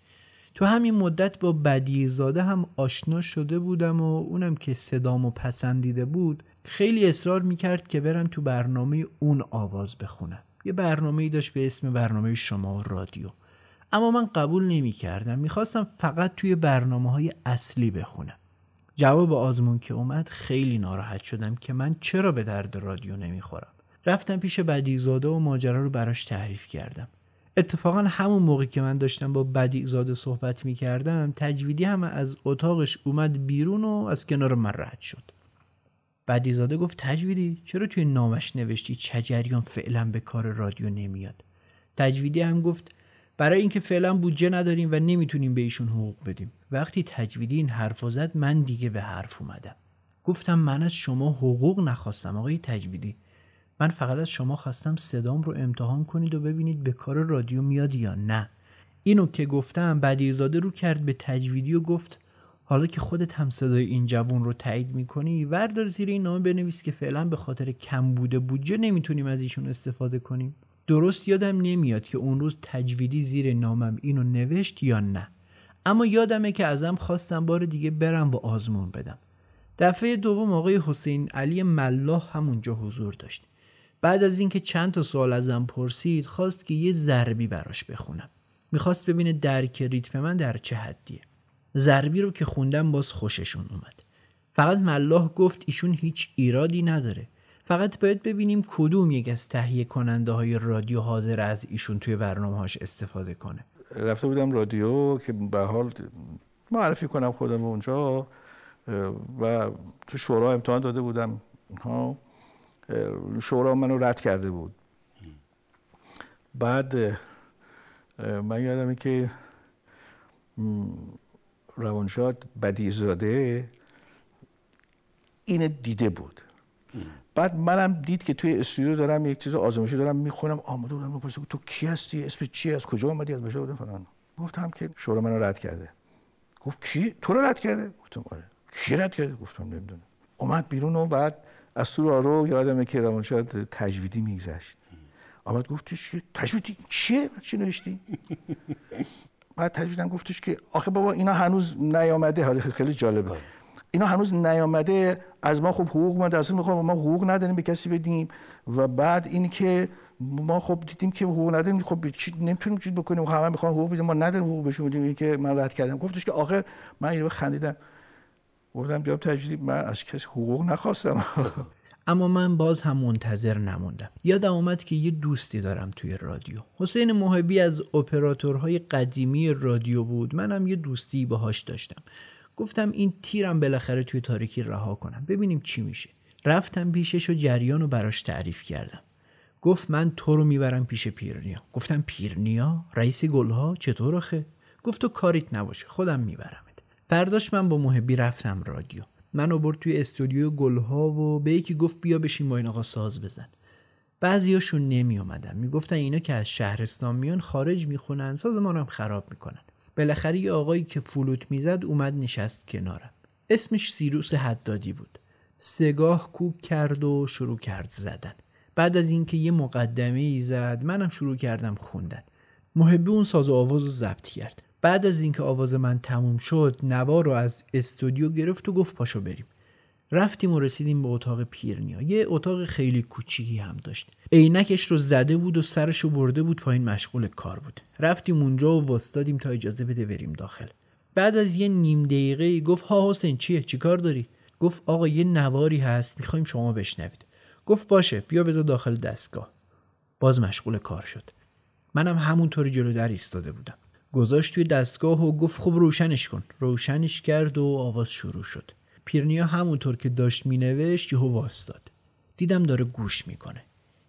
تو همین مدت با بدی زاده هم آشنا شده بودم و اونم که صدامو پسندیده بود خیلی اصرار می‌کرد که برم تو برنامه اون آواز بخونم یه برنامه ای داشت به اسم برنامه شما رادیو. اما من قبول نمی کردم می‌خواستم فقط توی برنامه های اصلی بخونم. جواب آزمون که اومد خیلی ناراحت شدم که من چرا به درد رادیو نمی‌خورم. رفتم پیش بدیزاده و ماجرا رو براش تعریف کردم. اتفاقا همون موقع که من داشتم با بدیزاده صحبت می‌کردم تجویدی هم از اتاقش اومد بیرون و از کنار من رد شد. بدیزاده گفت تجویدی؟ چرا توی نامش نوشتی چجریان فعلا به کار رادیو نمیاد؟ تجویدی هم گفت برای اینکه فعلا بودجه نداریم و نمی‌تونیم به ایشون حقوق بدیم. وقتی تجویدی این حرف زد من دیگه به حرف اومدم. گفتم من از شما حقوق نخواستم آقای تجویدی. من فقط از شما خواستم صدام رو امتحان کنید و ببینید به کار رادیو میاد یا نه. اینو که گفتم بدیزاده رو کرد به تجویدی و گفت حالا که خودت هم صدای این جوون رو تایید می‌کنی وردار زیر این نامه بنویس که فعلا به خاطر کم بوده بودجه نمی‌تونیم از ایشون استفاده کنیم. درست یادم نمیاد که اون روز تجویدی زیر نامم اینو نوشت یا نه. اما یادمه که ازم خواستم بار دیگه برم و آزمون بدم. دفعه دوم آقای حسین علی ملاح همونجا حضور داشت. بعد از اینکه چند تا سوال ازم پرسید خواست که یه ضربی براش بخونم. می‌خواست ببینه درک ریتم من در چه حدیه. ضربی رو که خوندم باز خوششون اومد. فقط ملاح گفت ایشون هیچ ایرادی نداره. فقط باید ببینیم کدوم یک از تهیه کننده های رادیو حاضر از ایشون توی برنامه هاش استفاده کنه. رفته بودم رادیو که به حال معرفی کنم خودم اونجا و تو شورا امتحان داده بودم. ها شورا منو رد کرده بود. بعد من یادمه که روانشاد بدیزاده این دیده بود. بعد منم دید که توی استودیو دارم یک چیز آزمایشی دارم می‌خونم. آماده بودم بپرسه تو کی هستی؟ اسم چی؟ از کجا اومدی؟ از بشه بودم فلان. گفتم که شورا منو رد کرده. گفت کی؟ تو رو رد کرده؟ گفتم آره. کی رد کرده؟ گفتم نمی‌دونم. اومد بیرون و بعد از تو رو یادمه که روانشاد تجویدی میگذشت. آمد گفتش که تجویدی چیه؟ چی نوشتی؟ بعد تجویدم گفتش که آخه بابا اینا هنوز نیامده. حالا خیلی جالبه. اینا هنوز نیامده. از ما خب حقوق ما در می‌خوام ما حقوق نداریم به کسی بدیم. و بعد این که ما خب دیدیم که حقوق نداریم. خب نمی‌تونیم چیز بکنیم. همه می‌خوان حقوق بدیم. ما نداریم حقوق بهشون بدیم. این که من رد کردم. گفتش که آخر من یه خندیدم. گفتم جواب تجدید من از کسی حقوق نخواستم. اما من باز هم منتظر نموندم یادم اومد که یه دوستی دارم توی رادیو. حسین محبی از اپراتورهای قدیمی رادیو بود. منم یه دوستی باهاش داشتم. گفتم این تیرم بالاخره توی تاریکی رها کنم. ببینیم چی میشه. رفتم پیشش و جریان رو براش تعریف کردم. گفت من تو رو می‌برم پیش پیرنیا. گفتم پیرنیا؟ رئیس گلها؟ چطور آخه؟ گفت تو کاریت نباشه. خودم میبرمت. فرداش من با محبی رفتم رادیو. منو برد توی استودیو گلها و به یکی گفت بیا بشین با این آقا ساز بزن. بعضیاشون نمی اومدن می‌گفتن اینا که از شهرستان میان خارج می‌خونن سازمانم خراب می‌کنن. بالاخره یه آقایی که فلوت می‌زد اومد نشست کنارم. اسمش سیروس حدادی بود. سگاه کوک کرد و شروع کرد زدن. بعد از اینکه یه مقدمه ای زد منم شروع کردم خوندن. محبی اون ساز و آواز رو ضبط کرد. بعد از اینکه آواز من تموم شد نوا رو از استودیو گرفت و گفت پاشو بریم. رفتیم و رسیدیم به اتاق پیرنیا. یه اتاق خیلی کوچیکی هم داشت. عینکش رو زده بود و سرش رو برده بود پایین مشغول کار بود. رفتیم اونجا و وستادیم تا اجازه بده بریم داخل. بعد از یه نیم دقیقه گفت ها حسین چیه؟ چیکار داری؟ گفت آقا یه نواری هست می‌خوایم شما بشنوید. گفت باشه بیا بذار داخل دستگاه. باز مشغول کار شد. منم همونطوری جلو در ایستاده بودم. گذاشت توی دستگاه و گفت خب روشنش کن. روشنش کرد و آواز شروع شد. پیرنیا همونطور که داشت مینوشت یهو واستاد. دیدم داره گوش می‌کنه.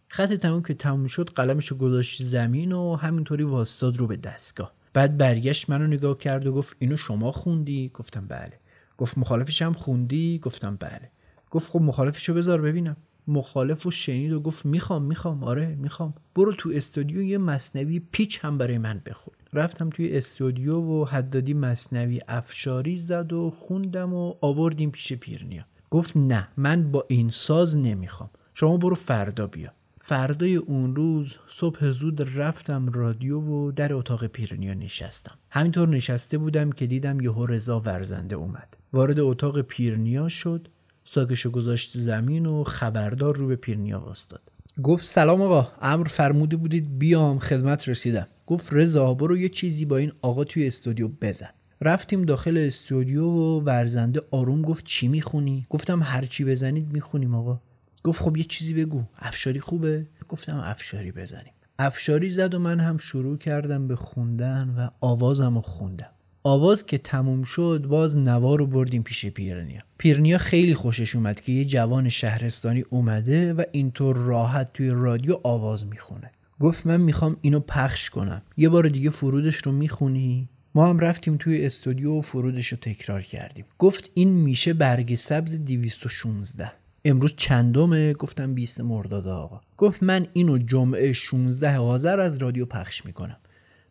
خط تموم که تموم شد قلمش رو گذاشت زمین و همینطوری واستاد رو به دستگاه. بعد برگشت منو نگاه کرد و گفت اینو شما خوندی؟ گفتم بله. گفت مخالفش هم خوندی؟ گفتم بله. گفت خب مخالفشو بذار ببینم. مخالف و شنید و گفت می‌خوام می‌خوام آره می‌خوام. برو تو استودیو یه مصنوی پیچ هم برای من بخون. رفتم توی استودیو و حدادی مصنوی افشاری زد و خوندم و آوردیم پیش پیرنیا. گفت نه من با این ساز نمی‌خوام. شما برو فردا بیا. فردای اون روز صبح زود رفتم رادیو و در اتاق پیرنیا نشستم. همینطور نشسته بودم که دیدم یهو رضا ورزنده اومد. وارد اتاق پیرنیا شد. ساکشو گذاشت زمین و خبردار رو به پیرنیا واستاد. گفت سلام آقا امر فرموده بودید بیام خدمت رسیدم. گفت رضا برو یه چیزی با این آقا توی استودیو بزن. رفتیم داخل استودیو و ورزنده آروم گفت چی می‌خونی؟ گفتم هر چی بزنید می‌خونیم آقا. گفت خب یه چیزی بگو. افشاری خوبه؟ گفتم افشاری بزنیم. افشاری زد و من هم شروع کردم به خوندن و آوازم رو خوندم. آواز که تموم شد باز نوا رو بردیم پیش پیرنیا. پیرنیا خیلی خوشش اومد که یه جوان شهرستانی اومده و اینطور راحت توی رادیو آواز می‌خونه. گفت من می‌خوام اینو پخش کنم. یه بار دیگه فرودش رو می‌خونی؟ ما هم رفتیم توی استودیو و فرودش رو تکرار کردیم. گفت این میشه برگ سبز 216 امروز چندمه؟ گفتم 20 مرداد آقا. گفت من اینو جمعه 16 آذر از رادیو پخش می‌کنم.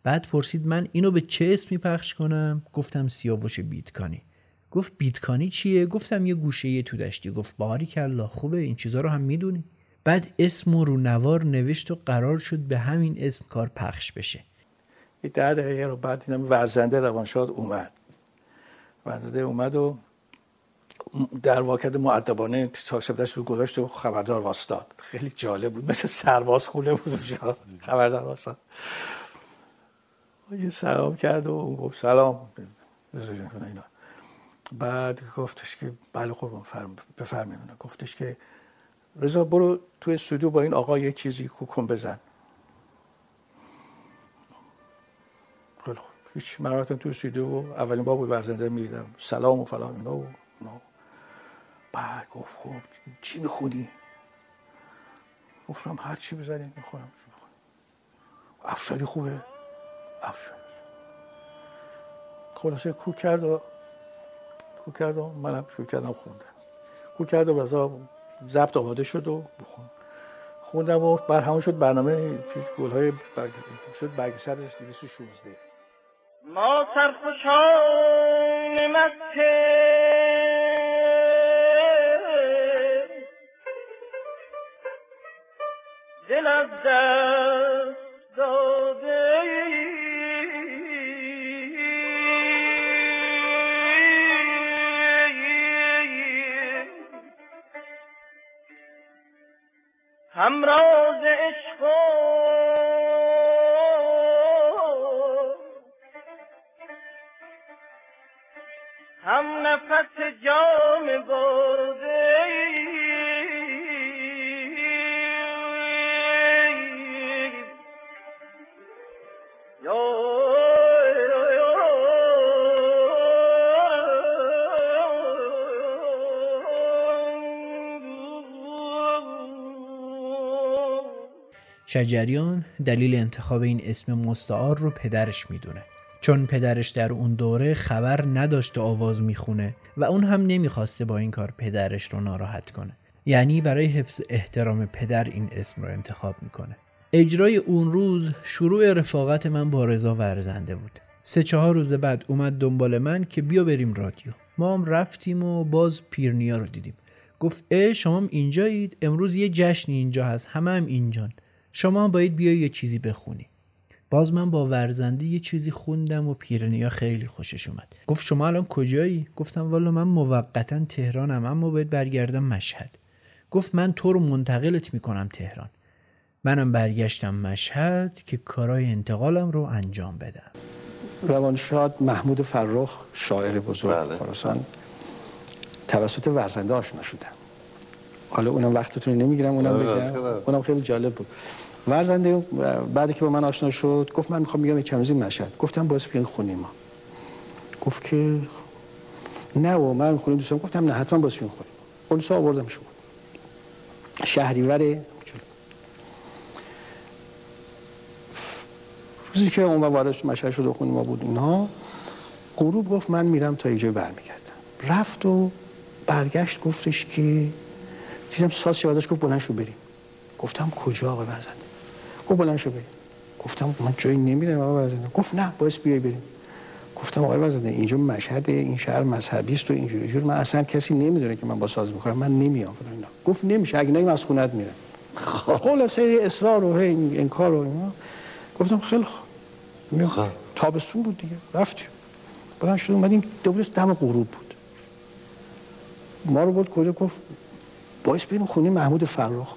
بعد پرسید من اینو به چه اسمی پخش کنم؟ گفتم سیاوش بیتکانی. گفت بیتکانی چیه؟ گفتم یه گوشه یه تو دشتی گفت باری کلا خوبه این چیزا رو هم می‌دونی. بعد اسم و رونوار نوشت و قرار شد به همین اسم کار پخش بشه. یه ده دقیقه رو بعد دیدم ورزنده روانشاد اومد. ورزنده اومد و در واقع معدبانه چهارشبدش رو گذاشت و خبردار واستاد. خیلی جالب بود. مثل سرباز خونه بود اونجا. خبردار واستاد. یه سلام کرد و گفت سلام. اینا. بعد گفتش که بله قربان فرم بفرمایید گفتش که رضا برو تو استودیو با این آقا یه چیزی کوکن بزن. خیلی خوب. هیچ من رفتم تو استودیو و اولین بار بود ورزنده می‌دیدم. سلام و فلان اینا و بعد گفت خب چی می‌خونی؟ گفتم هر چی بزنی می‌خونم. افشاری خوبه. افشاری خلاصه کو کرد و کو کرد و منم شروع کردم خوندم کو کرد و بزا ضبط آماده شد و بخون. خوندم و بر همون شد برنامه گل های برگ... شد برگ سرش 216 ما سرخوشان مکه. دل از دست داده. همراز عشق و هم نفس جام برده. شجریان دلیل انتخاب این اسم مستعار رو پدرش می‌دونه. چون پدرش در اون دوره خبر نداشته آواز می‌خونه و اون هم نمی‌خواسته با این کار پدرش رو ناراحت کنه. یعنی برای حفظ احترام پدر این اسم رو انتخاب می‌کنه. اجرای اون روز شروع رفاقت من با رضا ورزنده بود. سه چهار روز بعد اومد دنبال من که بیا بریم رادیو. ما هم رفتیم و باز پیرنیا رو دیدیم. گفت اه شما هم اینجایید؟ امروز یه جشنی اینجا هست. همه هم اینجان. شما هم باید بیای یه چیزی بخونی. باز من با ورزنده یه چیزی خوندم و پیرنیا خیلی خوشش اومد. گفت شما الان کجایی؟ گفتم والا من موقتا تهرانم اما باید برگردم مشهد. گفت من تو رو منتقلت می‌کنم تهران. منم برگشتم مشهد که کارای انتقالم رو انجام بدم. روانشاد محمود فرخ شاعر بزرگ بله. خراسان توسط ورزنده آشنا شدم. حالا اونم وقتتون نمی‌گیرم اونم آره، بگم. اونم خیلی جالب بود. ورزنده بعدی که با من آشنا شد گفت من می‌خوام چند روزی مشهد. گفتم باعث بیاین خونه ما. گفت که نه و من خونه دوستم. گفتم نه حتما باعث بیاین خونه پلیس آوردم شما. شهریور روزی که اون وارد مشهد شد و خونه ما بود اینها غروب گفت من میرم تا اینجا برمیگردم. رفت و برگشت گفتش که دیدم ساز شوادش گفت بلند شو بریم. گفتم کجا آقا گفت بلند شو بریم گفتم من جایی نمیرم آقا برزنده گفت نه باعث بیای بریم. گفتم آقا برزنده اینجا مشهد این شهر مذهبی است و اینجوری اینجوری. من اصلا کسی نمی‌دونه که من با ساز می‌خورم من نمیام فلان اینا. گفت نمیشه اگه نگیم از خونت میرم. خلاصه اصرار و هی انکار و اینا. گفتم خیلی خوب. خب. تابستون بود دیگه. رفتیم. بلند شد اومدیم دوباره دم غروب بود. ما رو بود کجا؟ گفت باعث بریم خونه محمود فرخ.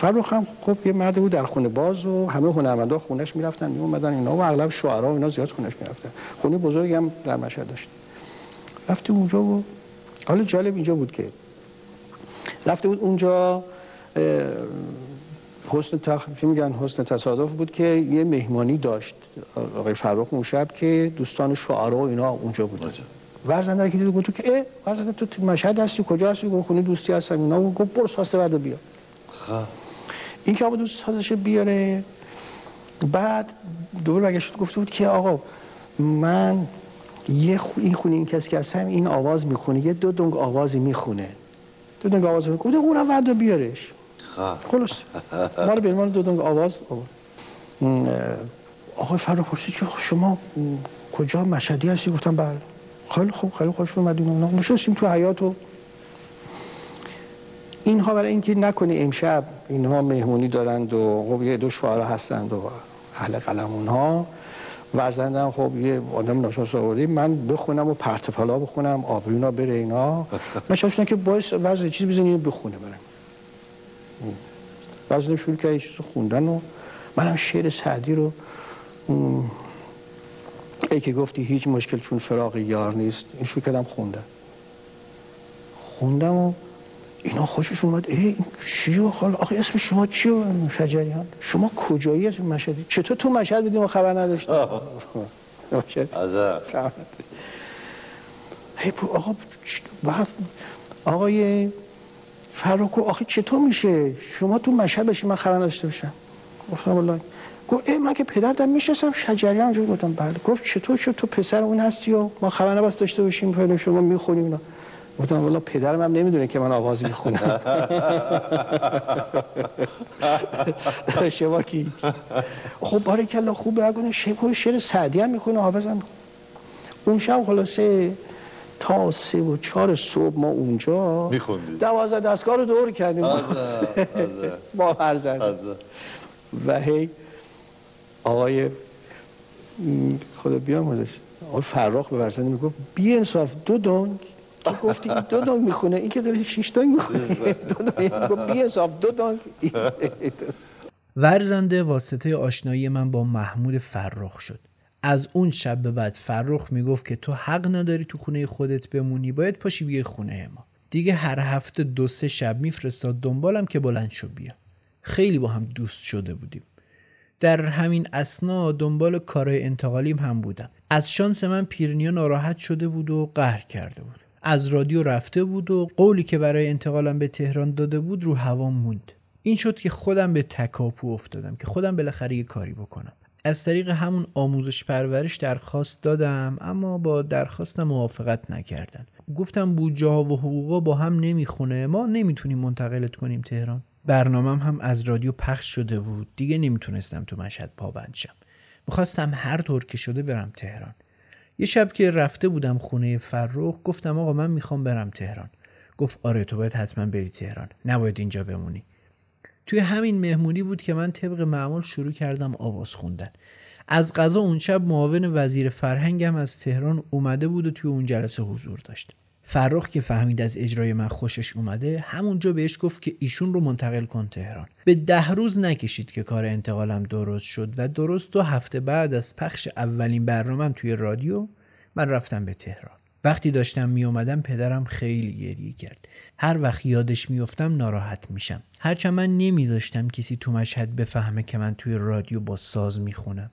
فرخ هم خب یه مرد بود در خونه باز و همه هنرمندا خونش می‌رفتن می اومدن اینا و اغلب شعرا و اینا زیاد خونش می‌رفتن. خونه بزرگی هم در مشهد داشت. رفتیم اونجا و حالا جالب اینجا بود که رفته بود اونجا حسن تخ... میگن؟ حسن تصادف بود که یه مهمانی داشت آقای فرخ اون شب که دوستان شعرا و اینا اونجا بودن. ورزنده که دید گفت تو که اه ورزنده تو مشهد هستی؟ کجا هستی؟ گفت خونه دوستی هستم اینا. و گفت برو سازته بردا بیا. خب. این که آقا دوست سازش بیاره. بعد دور برگشت گفته بود که آقا من یه خو... این خونه این کسی که هستم این آواز می‌خونه. یه دو دنگ آوازی می‌خونه. دو دنگ آواز می‌خونه. گفت اونم وردا بیارش. خب. خلاص. ما رو بیرمان دو دنگ آواز آقای فرا پرسید که شما کجا مشهدی هستی؟ گفتم بله. خیلی خوب خیلی خوش اومدیم اونا نشستیم تو حیات و اینها برای اینکه نکنه امشب اینها مهمونی دارند و خب یه دو شعرا هستند و اهل قلم اونها. ورزندم خب یه آدم ناشناس آوردی من بخونم و پرت پلا بخونم آبرونا بره اینا. من شدم که باعث وزن چیز بزنی بخونه برم. وزن شروع یه چیز خوندن و منم شعر سعدی رو ای که گفتی هیچ مشکل چون فراق یار نیست این شروع کردم خوندم. خوندم و اینا خوشش اومد. ای این چیه خال؟ آخه اسم شما چیه شجریان؟ شما کجایی از مشهدی چطور تو مشهد بودیم و خبر نداشتیم؟ نداشتیم. هی آقا آقای فروکو آخه چطور میشه؟ شما تو مشهد باشی من خبر نداشته باشم. گفتم والله. گفت ای من که پدرم میشستم شجریان اونجا گفتم بله. گفت چطور شد؟ تو پسر اون هستی و ما خبر نباید داشته باشیم فعلا شما می‌خونیم اینا. گفتم والله پدرم هم نمی‌دونه که من آواز می‌خونم. شما کی؟ خب بارکلا خوبه اگه شعر شعر سعدی هم می‌خونه حافظ هم اون شب خلاصه تا سه و چهار صبح ما اونجا می‌خوندید؟ دوازده دستگاه رو دور کردیم. با فرزند. و هی آقای خدا بیامرزش. آقای فراخ به ورزنده می‌گفت بی انصاف دو دنگ تو گفتی این دو دانگ می‌خونه این که داره شیش دانگ می‌خونه. دو دانگ بی حساب دو دانگ ورزنده واسطه آشنایی من با محمود فرخ شد. از اون شب به بعد فرخ می‌گفت که تو حق نداری تو خونه خودت بمونی باید پاشی بیای خونه ما. دیگه هر هفته دو سه شب میفرستاد دنبالم که بلند شو بیا. خیلی با هم دوست شده بودیم. در همین اسنا دنبال کارهای انتقالیم هم بودم. از شانس من پیرنیا ناراحت شده بود و قهر کرده بود. از رادیو رفته بود و قولی که برای انتقالم به تهران داده بود رو هوا موند. این شد که خودم به تکاپو افتادم که خودم بالاخره یه کاری بکنم. از طریق همون آموزش پرورش درخواست دادم اما با درخواستم موافقت نکردن. گفتم بودجه ها و حقوقا با هم نمی‌خونه. ما نمی‌تونیم منتقلت کنیم تهران. برنامهم هم از رادیو پخش شده بود. دیگه نمی‌تونستم تو مشهد پابند شم. می‌خواستم هر طور که شده برم تهران. یه شب که رفته بودم خونه فرخ گفتم آقا من می‌خوام برم تهران. گفت آره تو باید حتما بری تهران. نباید اینجا بمونی. توی همین مهمونی بود که من طبق معمول شروع کردم آواز خوندن. از غذا اون شب معاون وزیر فرهنگم از تهران اومده بود و توی اون جلسه حضور داشت. فرخ که فهمید از اجرای من خوشش اومده همونجا بهش گفت که ایشون رو منتقل کن تهران. به ده روز نکشید که کار انتقالم درست شد و درست دو هفته بعد از پخش اولین برنامهم توی رادیو من رفتم به تهران. وقتی داشتم می اومدم پدرم خیلی گریه کرد. هر وقت یادش میافتم ناراحت میشم. هرچند من نمیذاشتم کسی تو مشهد بفهمه که من توی رادیو با ساز می‌خونم.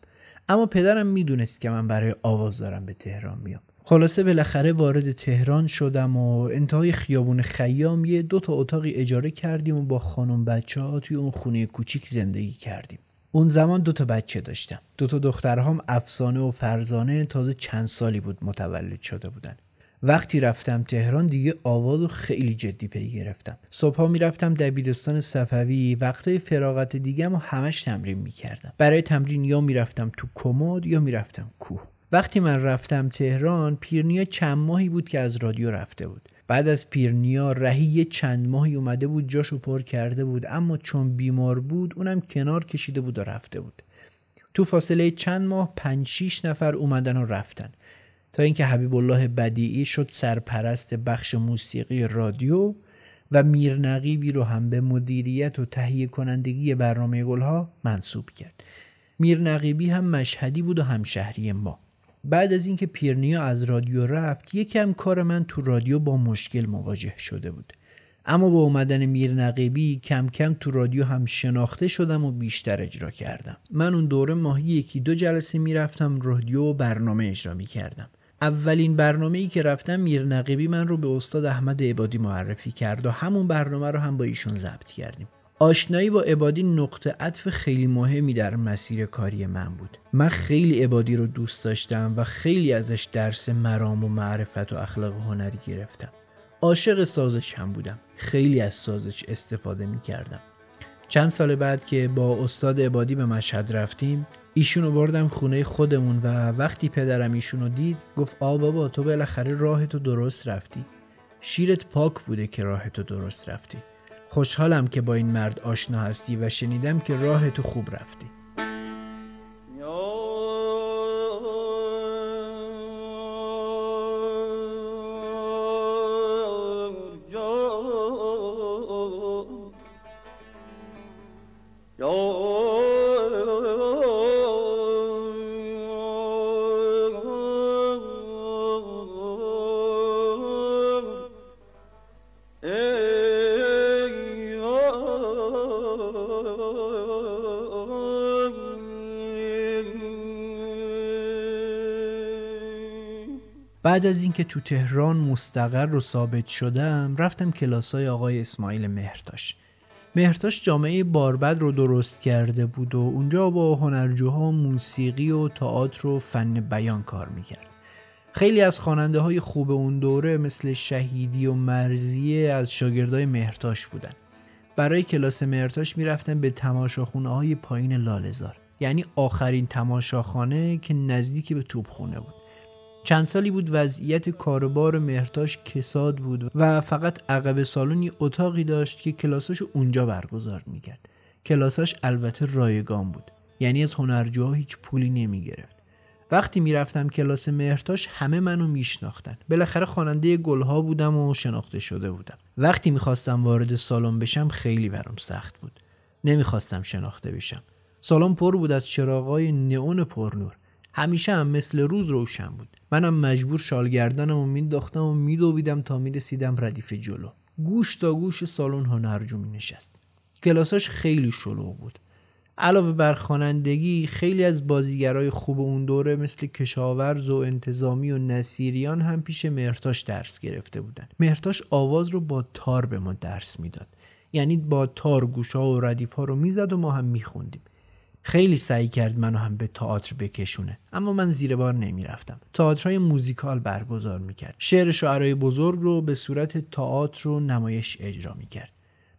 اما پدرم می‌دونست که من برای آواز دارم به تهران میام. خلاصه بالاخره وارد تهران شدم و انتهای خیابون خیام یه دو تا اتاقی اجاره کردیم و با خانم بچه ها توی اون خونه کوچیک زندگی کردیم. اون زمان دو تا بچه داشتم. دو تا دخترهام افسانه و فرزانه تازه چند سالی بود متولد شده بودن. وقتی رفتم تهران دیگه آواز رو خیلی جدی پی گرفتم. صبحها می‌رفتم دبیرستان صفوی وقتای فراغت دیگم و همش تمرین می‌کردم. برای تمرین یا می‌رفتم تو کمد یا می‌رفتم کوه. وقتی من رفتم تهران پیرنیا چند ماهی بود که از رادیو رفته بود. بعد از پیرنیا رهی چند ماهی اومده بود جاشو پر کرده بود. اما چون بیمار بود اونم کنار کشیده بود و رفته بود. تو فاصله چند ماه پنج شیش نفر اومدن و رفتن. تا اینکه حبیب الله بدیعی شد سرپرست بخش موسیقی رادیو و میر نقیبی رو هم به مدیریت و تهیه کنندگی برنامه گلها منصوب کرد. میر نقیبی هم مشهدی بود و همشهری ما. بعد از اینکه پیرنیا از رادیو رفت یکم کار من تو رادیو با مشکل مواجه شده بود. اما با اومدن میر نقیبی کم کم تو رادیو هم شناخته شدم و بیشتر اجرا کردم. من اون دوره ماهی یکی دو جلسه می‌رفتم رادیو و برنامه اجرا می‌کردم. اولین برنامه ای که رفتم میر نقیبی من رو به استاد احمد عبادی معرفی کرد و همون برنامه رو هم با ایشون ضبط کردیم. آشنایی با عبادی نقطه عطف خیلی مهمی در مسیر کاری من بود. من خیلی عبادی رو دوست داشتم و خیلی ازش درس مرام و معرفت و اخلاق هنری گرفتم. عاشق سازش هم بودم. خیلی از سازش استفاده می کردم. چند سال بعد که با استاد عبادی به مشهد رفتیم ایشونو بردم خونه خودمون و وقتی پدرم ایشونو دید گفت آ بابا تو بالاخره راه تو درست رفتی. شیرت پاک بوده که راه تو درست رفتی. خوشحالم که با این مرد آشنا هستی و شنیدم که راه تو خوب رفتی. بعد از اینکه تو تهران مستقر و ثابت شدم رفتم کلاسای آقای اسماعیل مهرتاش مهرتاش جامعه باربد رو درست کرده بود و اونجا با هنرجوها موسیقی و تئاتر و فن بیان کار می‌کرد. خیلی از خواننده های خوب اون دوره مثل شهیدی و مرزیه از شاگردای مهرتاش بودن. برای کلاس مهرتاش می‌رفتن به تماشاخونه های پایین لالزار یعنی آخرین تماشاخانه که نزدیک به توپخونه بود. چند سالی بود وضعیت کاربار مهرتاش کساد بود و فقط عقب سالونی اتاقی داشت که کلاساش اونجا برگزار می‌کرد. کلاساش البته رایگان بود یعنی از هنرجوها هیچ پولی نمی‌گرفت. وقتی می‌رفتم کلاس مهرتاش همه منو میشناختن. بالاخره خواننده گلها بودم و شناخته شده بودم. وقتی می‌خواستم وارد سالن بشم خیلی برام سخت بود. نمی‌خواستم شناخته بشم. سالن پر بود از چراغای نئون پرنور. همیشه هم مثل روز روشن بود. منم مجبور شال گردنم و مینداختم و میدویدم تا می‌رسیدم ردیف جلو. گوش تا گوش سالن هنرجو می نشست. کلاساش خیلی شلوغ بود. علاوه بر خوانندگی خیلی از بازیگرای خوب اون دوره مثل کشاورز و انتظامی و نصیریان هم پیش مهرتاش درس گرفته بودن. مهرتاش آواز رو با تار به ما درس می‌داد. یعنی با تار گوشا و ردیف ها رو می‌زد و ما هم میخوندیم. خیلی سعی کرد منو هم به تئاتر بکشونه. اما من زیر بار نمی‌رفتم. تئاترهای موزیکال برگزار می‌کرد. شعر شعرهای بزرگ رو به صورت تئاتر و نمایش اجرا می‌کرد.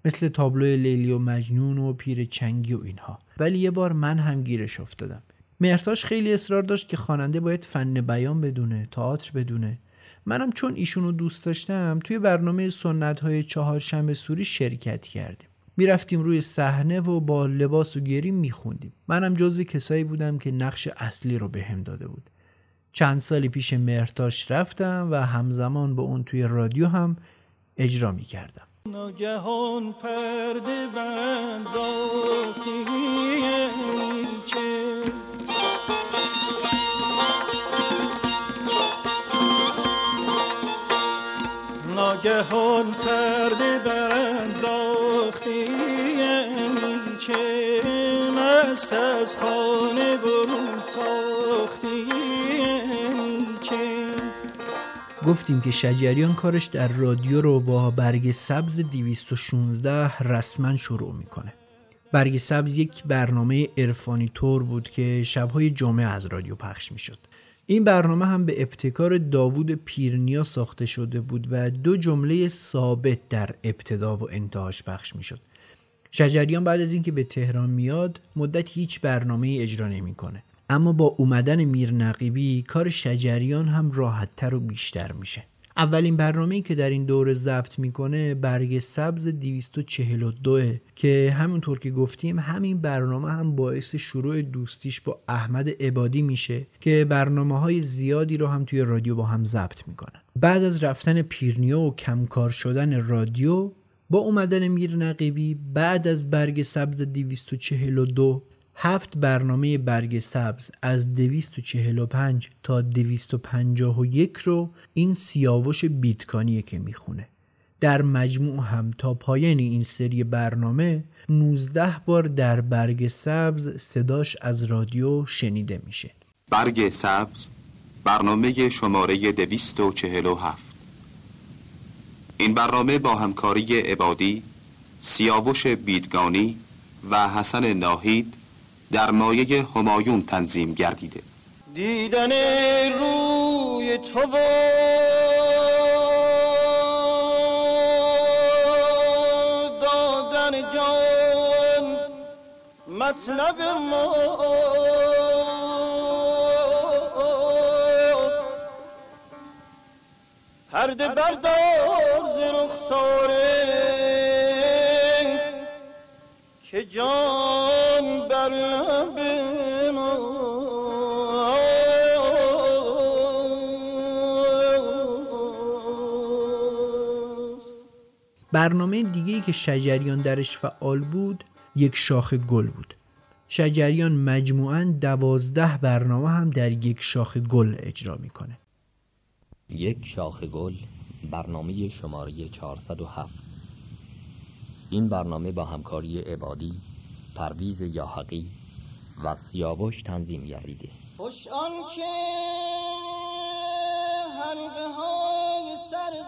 مثل تابلو لیلی و مجنون و پیر چنگی و اینها. ولی یه بار من هم گیرش افتادم. مرتاش خیلی اصرار داشت که خواننده باید فن بیان بدونه تئاتر بدونه. منم چون ایشونو دوست داشتم توی برنامه سنت های چهارشنبه سوری شرکت کردیم. می‌رفتیم روی صحنه و با لباس و گریم میخوندیم. منم جزو کسایی بودم که نقش اصلی رو به هم داده بود. چند سالی پیش مرتاش رفتم و همزمان با اون توی رادیو هم اجرا می‌کردم. ناگهان پرده ناگهان پرده برانداختی چه مست از خانه برون تاختی گفتیم که شجریان کارش در رادیو رو با برگ سبز 216 رسما شروع می‌کنه. برگ سبز یک برنامه عرفانی تور بود که شبهای جمعه از رادیو پخش می‌شد. این برنامه هم به ابتکار داوود پیرنیا ساخته شده بود و دو جمله ثابت در ابتدا و انتهاش پخش می‌شد. شجریان بعد از اینکه به تهران میاد مدت هیچ برنامه اجرا نمی‌کنه. اما با اومدن میر نقیبی کار شجریان هم راحتتر و بیشتر میشه. اولین برنامه که در این دوره ضبط می‌کنه برگ سبز 242 که همونطور که گفتیم همین برنامه هم باعث شروع دوستیش با احمد عبادی میشه که برنامه های زیادی رو هم توی رادیو با هم ضبط می‌کنن. بعد از رفتن پیرنیو و کمکار شدن رادیو با اومدن میر نقیبی بعد از برگ سبز 242 هفت برنامه برگ سبز از 245 تا 251 رو این سیاوش بیتکانیه که می‌خونه. در مجموع هم تا پایان این سری برنامه 19 بار در برگ سبز صداش از رادیو شنیده میشه. برگ سبز برنامه شماره 247 این برنامه با همکاری عبادی سیاوش بیدگانی و حسن ناهید در مایه همایون تنظیم گردیده. دیدن روی تو دادن جان مطلب ما. پرده بردار ز رخساره که جان بر لب برنامه دیگه که شجریان درش فعال بود یک شاخ گل بود. شجریان مجموعاً دوازده برنامه هم در یک شاخ گل اجرا می‌کنه. یک شاخ گل برنامه شماره 407 این برنامه با همکاری عبادی پرویز یاحقی و سیاوش تنظیم گردیده. خوش آن که حلقه های سر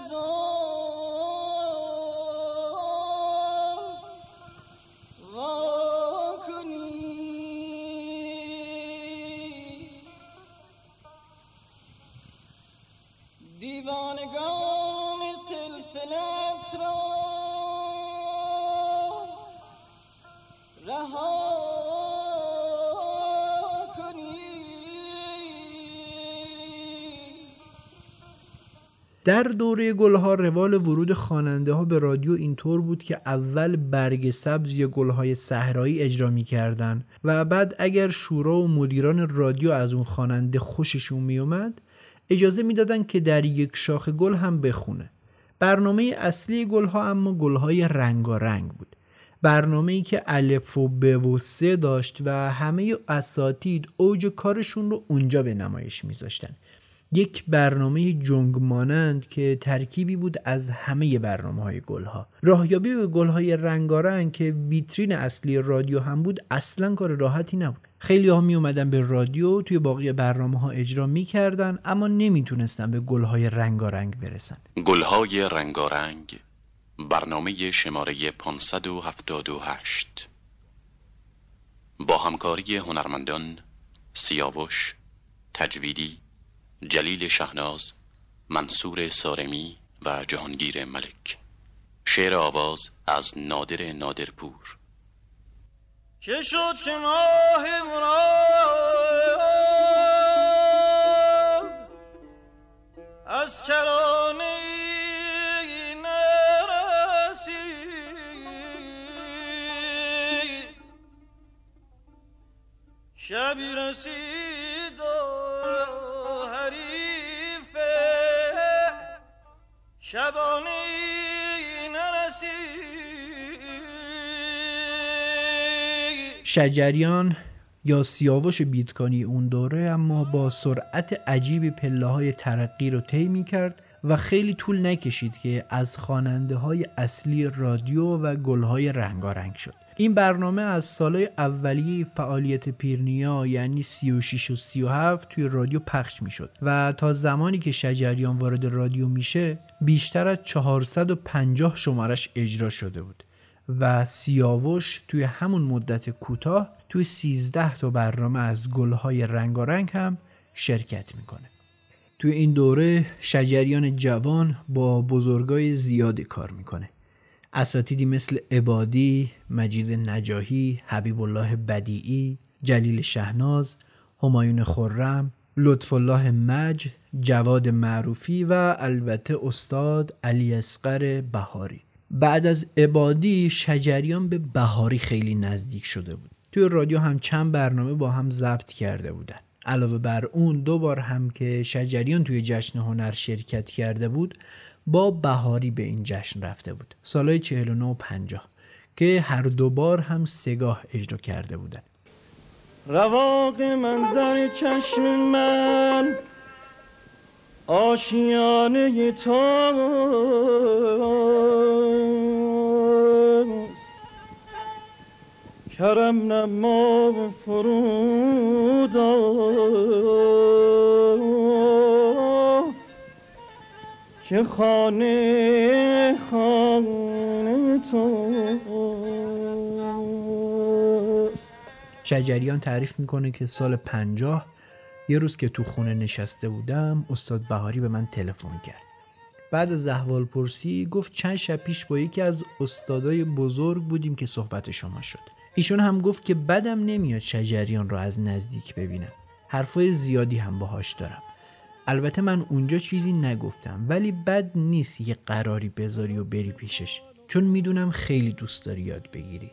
دیوانگان در دوره گلها روال ورود خواننده ها به رادیو اینطور بود که اول برگ سبز یا گلهای صحرایی اجرا می‌کردن و بعد اگر شورا و مدیران رادیو از اون خواننده خوششون میومد اجازه می‌دادن که در یک شاخ گل هم بخونه. برنامه اصلی گلها اما گلهای رنگارنگ بود. برنامه ای که الف و ب و سه داشت و همه اساتید اوج کارشون رو اونجا به نمایش میذاشتن. یک برنامه جنگ مانند که ترکیبی بود از همه برنامه های گلها. راهیابی به گلهای رنگارنگ که ویترین اصلی رادیو هم بود اصلا کار راحتی نبود. خیلی ها می اومدن به رادیو توی باقی برنامه ها اجرا می‌کردن اما نمی‌تونستن به گلهای رنگارنگ برسن. گلهای رنگارنگ برنامه شماره 578 با همکاری هنرمندان سیاوش تجویدی جلیل شهناز منصور سارمی و جهانگیر ملک. شعر آواز از نادر نادرپور. که شد که ماه از کرانه شبی رسید. شبانه نرسید شجریان یا سیاوش بیتکانی اون دوره اما با سرعت عجیبی پله های ترقی رو طی می کرد و خیلی طول نکشید که از خواننده های اصلی رادیو و گلهای رنگارنگ شد. این برنامه از سالهای اولیه فعالیت پیرنیا یعنی 36 و 37 توی رادیو پخش می شد و تا زمانی که شجریان وارد رادیو میشه بیشتر از 450 شمارش اجرا شده بود و سیاوش توی همون مدت کوتاه توی 13 تا برنامه از گلهای رنگارنگ هم شرکت می‌کنه. توی این دوره شجریان جوان با بزرگای زیادی کار می‌کنه. اساتیدی مثل عبادی، مجید نجاهی، حبیب الله بدیعی، جلیل شهناز، همایون خرم، لطف الله مجد، جواد معروفی و البته استاد علی اصغر بهاری. بعد از عبادی شجریان به بهاری خیلی نزدیک شده بود. توی رادیو هم چند برنامه با هم ضبط کرده بودن. علاوه بر اون دو بار هم که شجریان توی جشن هنر شرکت کرده بود با بهاری به این جشن رفته بود. سالهای 49 و 50 که هر دو بار هم سگاه اجرا کرده بودن رواق منظر چشم من آشیانه تو. کرم نما فرودا که خانه خانه تو؟ شجریان تعریف می‌کنه که سال 50 یه روز که تو خونه نشسته بودم استاد بهاری به من تلفن کرد. بعد از احوال پرسی گفت چند شب پیش با یکی از استادای بزرگ بودیم که صحبت شما شد. ایشون هم گفت که بدم نمیاد شجریان رو از نزدیک ببینم. حرفای زیادی هم باهاش دارم. البته من اونجا چیزی نگفتم ولی بد نیست یه قراری بذاری و بری پیشش چون می‌دونم خیلی دوست داری یاد بگیری.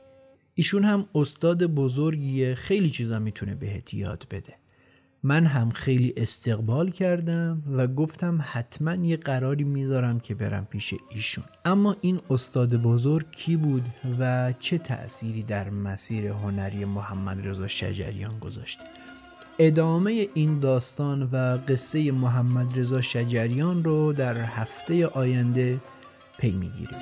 ایشون هم استاد بزرگیه خیلی چیزا می‌تونه بهت یاد بده. من هم خیلی استقبال کردم و گفتم حتما یه قراری می‌ذارم که برم پیش ایشون. اما این استاد بزرگ کی بود و چه تأثیری در مسیر هنری محمد رضا شجریان گذاشت؟ ادامه این داستان و قصه محمد رضا شجریان رو در هفته آینده پی می‌گیریم.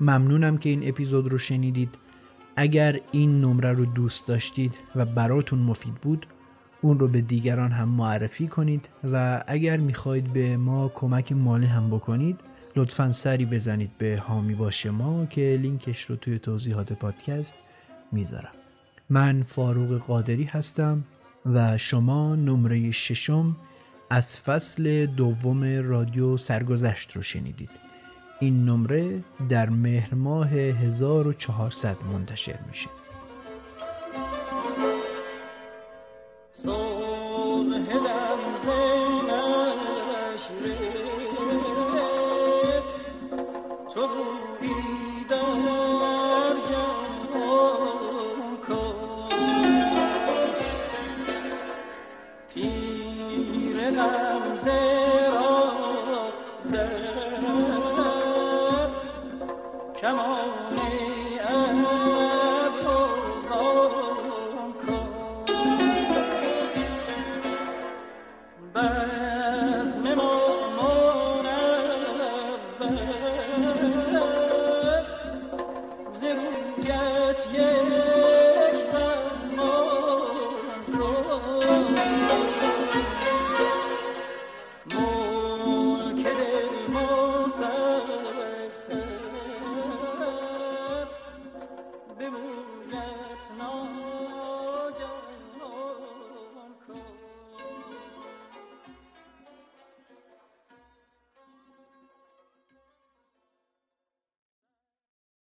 ممنونم که این اپیزود رو شنیدید. اگر این نمره رو دوست داشتید و براتون مفید بود اون رو به دیگران هم معرفی کنید و اگر می‌خواید به ما کمک مالی هم بکنید لطفا سری بزنید به حامی باش ما که لینکش رو توی توضیحات پادکست می‌ذارم. من فاروق قادری هستم و شما نمره ششم از فصل دوم رادیو سرگذشت رو شنیدید. این نمره در مهر ماه 1400 منتشر میشه.